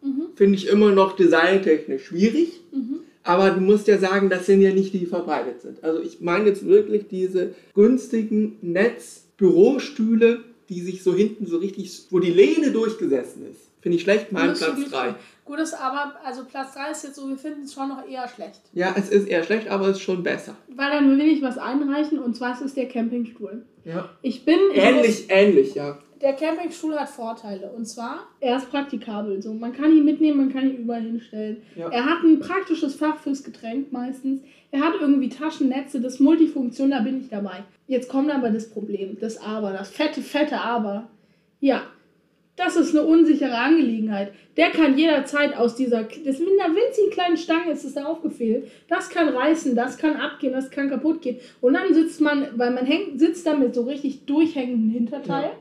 Speaker 1: Mhm.
Speaker 2: Finde ich immer noch designtechnisch schwierig.
Speaker 1: Mhm.
Speaker 2: Aber du musst ja sagen, das sind ja nicht die, die verbreitet sind. Also ich meine jetzt wirklich diese günstigen Netz-Bürostühle, die sich so hinten so richtig, wo die Lehne durchgesessen ist. Finde ich schlecht, mein Platz
Speaker 1: Gefühl.
Speaker 2: 3.
Speaker 1: Gutes, aber also Platz 3 ist jetzt so, wir finden es schon noch eher schlecht.
Speaker 2: Ja, es ist eher schlecht, aber es ist schon besser.
Speaker 1: Weil dann will ich was einreichen und zwar ist es der Campingstuhl.
Speaker 2: Ja.
Speaker 1: Ich bin. ich muss-
Speaker 2: Ähnlich, ähnlich, ja.
Speaker 1: Der Campingstuhl hat Vorteile. Und zwar, er ist praktikabel. So, man kann ihn mitnehmen, man kann ihn überall hinstellen.
Speaker 2: Ja.
Speaker 1: Er hat ein praktisches Fach fürs Getränk meistens. Er hat irgendwie Taschennetze, das Multifunktion, da bin ich dabei. Jetzt kommt aber das Problem, das Aber, das fette, fette Aber. Ja, das ist eine unsichere Angelegenheit. Der kann jederzeit aus dieser, das mit einer winzigen kleinen Stange ist es da aufgefehlt. Das kann reißen, das kann abgehen, das kann kaputt gehen. Und dann sitzt man, weil man hängt, sitzt da mit so richtig durchhängenden Hinterteil.
Speaker 2: Ja.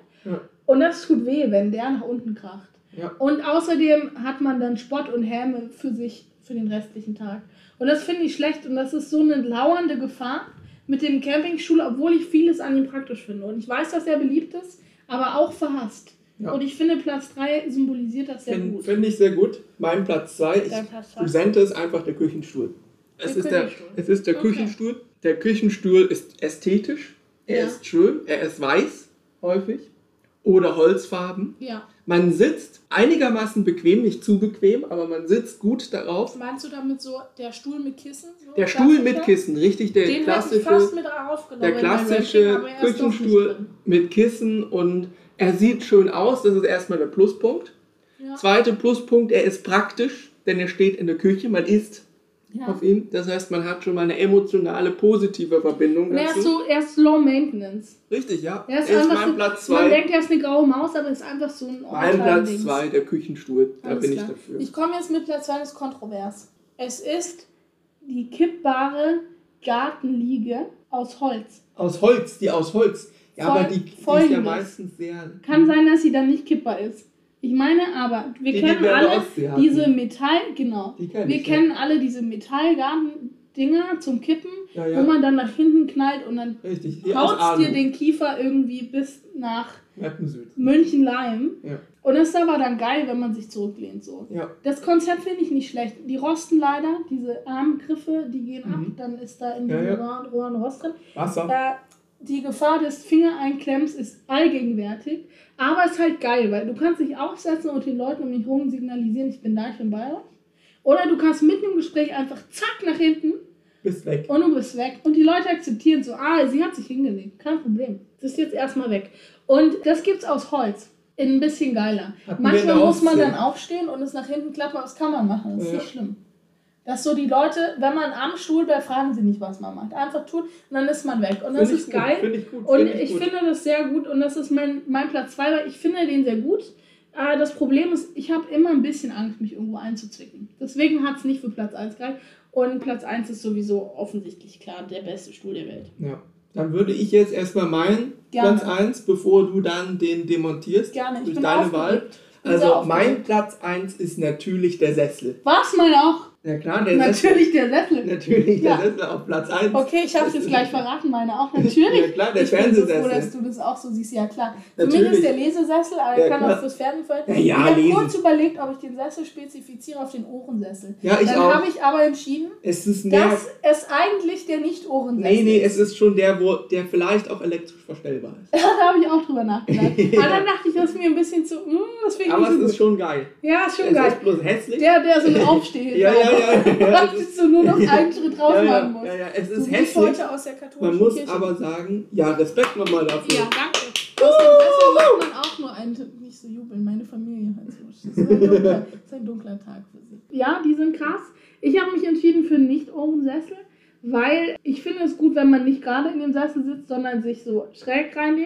Speaker 1: Und das tut weh, wenn der nach unten kracht.
Speaker 2: Ja.
Speaker 1: Und außerdem hat man dann Spott und Häme für sich für den restlichen Tag. Und das finde ich schlecht und das ist so eine lauernde Gefahr mit dem Campingstuhl, obwohl ich vieles an ihm praktisch finde. Und ich weiß, dass er beliebt ist, aber auch verhasst.
Speaker 2: Ja.
Speaker 1: Und ich finde, Platz 3 symbolisiert das sehr
Speaker 2: Finde
Speaker 1: gut.
Speaker 2: find ich sehr gut. Mein Platz 2, ich präsente ist einfach der Küchenstuhl. Es
Speaker 1: Der
Speaker 2: ist der,
Speaker 1: Küchenstuhl.
Speaker 2: es ist der
Speaker 1: Okay.
Speaker 2: Küchenstuhl. Der Küchenstuhl ist ästhetisch. Er
Speaker 1: Ja.
Speaker 2: ist schön. Er ist weiß, häufig. Oder Holzfarben.
Speaker 1: Ja.
Speaker 2: Man sitzt einigermaßen bequem, nicht zu bequem, aber man sitzt gut darauf.
Speaker 1: Meinst du damit so der Stuhl mit Kissen? So
Speaker 2: Der Stuhl
Speaker 1: klassischer?
Speaker 2: mit Kissen, richtig, der
Speaker 1: Den
Speaker 2: klassische,
Speaker 1: fast mit
Speaker 2: der
Speaker 1: Ranking,
Speaker 2: klassische
Speaker 1: nicht
Speaker 2: Küchenstuhl mit Kissen und er sieht schön aus, das ist erstmal der Pluspunkt.
Speaker 1: Ja.
Speaker 2: Zweiter Pluspunkt, er ist praktisch, denn er steht in der Küche, man isst
Speaker 1: Ja.
Speaker 2: auf ihm. Das heißt, man hat schon mal eine emotionale, positive Verbindung
Speaker 1: Und er ist
Speaker 2: dazu.
Speaker 1: so, er ist low maintenance.
Speaker 2: Richtig, ja.
Speaker 1: Er ist,
Speaker 2: er ist
Speaker 1: einfach
Speaker 2: mein
Speaker 1: so,
Speaker 2: Platz
Speaker 1: Man
Speaker 2: 2.
Speaker 1: denkt, er ist eine graue Maus, aber er ist einfach so ein
Speaker 2: Mein Platz
Speaker 1: All-Time-Dings.
Speaker 2: 2, der Küchenstuhl. Da
Speaker 1: Alles
Speaker 2: bin
Speaker 1: klar.
Speaker 2: ich dafür.
Speaker 1: Ich komme jetzt mit Platz 2 des Kontrovers. Es ist die kippbare Gartenliege aus Holz.
Speaker 2: aus Holz, die aus Holz. Ja,
Speaker 1: Voll-
Speaker 2: aber die, die ist ja meistens sehr.
Speaker 1: Kann sein, dass sie dann nicht kippbar ist. Ich meine aber, wir
Speaker 2: Die, die
Speaker 1: kennen
Speaker 2: wir der
Speaker 1: alle diese Metall, genau.
Speaker 2: Die kenn
Speaker 1: Wir
Speaker 2: ich, ja.
Speaker 1: kennen alle diese Metallgarten-Dinger zum Kippen,
Speaker 2: Ja, ja.
Speaker 1: wo man dann nach hinten knallt und dann haut dir den Kiefer irgendwie bis nach. München-Leim. Und das ist aber dann geil, wenn man sich zurücklehnt so. Das Konzept finde ich nicht schlecht. Die rosten leider, diese Armgriffe, die gehen ab,
Speaker 2: Mhm.
Speaker 1: dann ist da in
Speaker 2: Ja.
Speaker 1: Rohr Rohr ein Rost drin.
Speaker 2: Wasser.
Speaker 1: Äh, die Gefahr des Fingereinklemms ist allgegenwärtig, aber ist halt geil, weil du kannst dich aufsetzen und den Leuten um dich herum signalisieren, ich bin da, ich bin bei euch. Oder du kannst mitten im Gespräch einfach zack nach hinten
Speaker 2: Bist weg.
Speaker 1: und du bist weg. Und die Leute akzeptieren so, ah, sie hat sich hingelegt, kein Problem. Das ist jetzt erstmal weg. Und das gibt's aus Holz. In ein bisschen geiler.
Speaker 2: Hatten
Speaker 1: Manchmal muss man dann aufstehen und es nach hinten klappen, aber das kann man machen. Das ist
Speaker 2: Ja.
Speaker 1: nicht schlimm. Dass so die Leute, wenn man am Stuhl bleibt, fragen sie nicht, was man macht. Einfach tun und dann ist man weg. Und das
Speaker 2: Find
Speaker 1: ist
Speaker 2: gut,
Speaker 1: geil.
Speaker 2: Finde ich gut.
Speaker 1: Und
Speaker 2: find
Speaker 1: ich
Speaker 2: gut.
Speaker 1: finde das sehr gut und das ist mein, mein Platz 2, weil ich finde den sehr gut. Äh, das Problem ist, ich habe immer ein bisschen Angst, mich irgendwo einzuzwicken. Deswegen hat es nicht für Platz 1 gereicht. Und Platz 1 ist sowieso offensichtlich klar der beste Stuhl der Welt.
Speaker 2: Ja. Dann würde ich jetzt erstmal meinen
Speaker 1: Gerne.
Speaker 2: Platz 1, bevor du dann den demontierst
Speaker 1: Gerne, ich
Speaker 2: durch deine
Speaker 1: aufgeregt.
Speaker 2: Wahl. Also mein. Platz 1 ist natürlich der Sessel.
Speaker 1: Was, mein auch?
Speaker 2: Ja klar, der Sessel.
Speaker 1: Natürlich der Sessel.
Speaker 2: Natürlich der
Speaker 1: Ja.
Speaker 2: Sessel auf Platz 1.
Speaker 1: Okay, ich habe es jetzt gleich verraten, meine auch. Natürlich.
Speaker 2: Ja klar, der
Speaker 1: ich bin so froh, dass du das auch so siehst. Ja, klar. Für mich
Speaker 2: Natürlich.
Speaker 1: ist der Lesesessel, aber
Speaker 2: Ja,
Speaker 1: er kann
Speaker 2: klar.
Speaker 1: auch fürs Fernsehen.
Speaker 2: Ja, ja,
Speaker 1: ich habe kurz überlegt, ob ich den Sessel spezifiziere auf den Ohrensessel.
Speaker 2: Ja, ich
Speaker 1: Dann habe ich aber entschieden,
Speaker 2: Es ist mehr.
Speaker 1: dass es eigentlich der Nicht-Ohrensessel
Speaker 2: Nee, nee,
Speaker 1: ist.
Speaker 2: es ist schon der, wo der vielleicht auch elektrisch verstellbar ist.
Speaker 1: da habe ich auch drüber nachgedacht. Aber dann dachte ich, das ist mir ein bisschen zu. Hm, das ich
Speaker 2: Aber es ist
Speaker 1: gut.
Speaker 2: schon geil.
Speaker 1: Ja, ist schon
Speaker 2: es
Speaker 1: geil.
Speaker 2: ist bloß hässlich.
Speaker 1: Der, der so aufsteht.
Speaker 2: Ja, ja, ja, ja,
Speaker 1: du nur noch einen Schritt drauf
Speaker 2: ja, ja,
Speaker 1: machen musst.
Speaker 2: ja, ja, es
Speaker 1: So
Speaker 2: ist
Speaker 1: ich
Speaker 2: hässlich.
Speaker 1: heute aus der katholischen
Speaker 2: Man muss
Speaker 1: Kirche.
Speaker 2: aber sagen, ja, Respekt nochmal dafür.
Speaker 1: Ja, danke. Aus dem Sessel macht man auch nur einen. Nicht so jubeln, meine Familie hört so. Das ist ein dunkler, das ist ein dunkler Tag für sie. Ja, die sind krass. Ich habe mich entschieden für einen Nicht-Ohrensessel, weil ich finde es gut, wenn man nicht gerade in dem Sessel sitzt, sondern sich so schräg rein,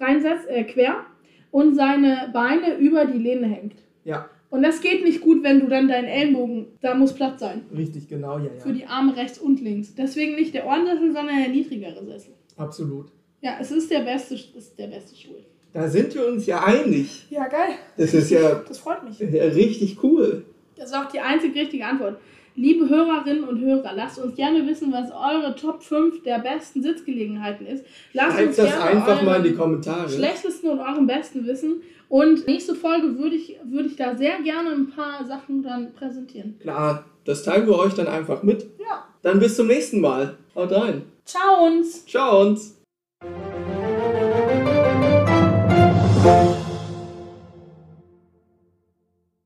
Speaker 1: reinsetzt, äh, quer und seine Beine über die Lehne hängt.
Speaker 2: Ja,
Speaker 1: Und das geht nicht gut, wenn du dann deinen Ellenbogen, da muss Platz sein.
Speaker 2: richtig, genau, ja,
Speaker 1: Für
Speaker 2: ja.
Speaker 1: die Arme rechts und links. Deswegen nicht der Ohrensessel, sondern der niedrigere Sessel.
Speaker 2: Absolut.
Speaker 1: Ja, es ist der beste, es ist der beste Stuhl.
Speaker 2: Da sind wir uns ja einig.
Speaker 1: Ja, geil.
Speaker 2: Das ist ja
Speaker 1: Das freut mich.
Speaker 2: ja richtig cool.
Speaker 1: Das ist auch die einzig richtige Antwort. Liebe Hörerinnen und Hörer, lasst uns gerne wissen, was eure Top 5 der besten Sitzgelegenheiten ist. Lasst uns
Speaker 2: Schreibt das
Speaker 1: gerne
Speaker 2: einfach mal in die Kommentare.
Speaker 1: schlechtesten und euren besten wissen. Und nächste Folge würde ich, würde ich da sehr gerne ein paar Sachen dann präsentieren.
Speaker 2: Klar, das teilen wir euch dann einfach mit.
Speaker 1: Ja.
Speaker 2: Dann bis zum nächsten Mal. Haut rein.
Speaker 1: Ciao uns!
Speaker 2: Ciao uns.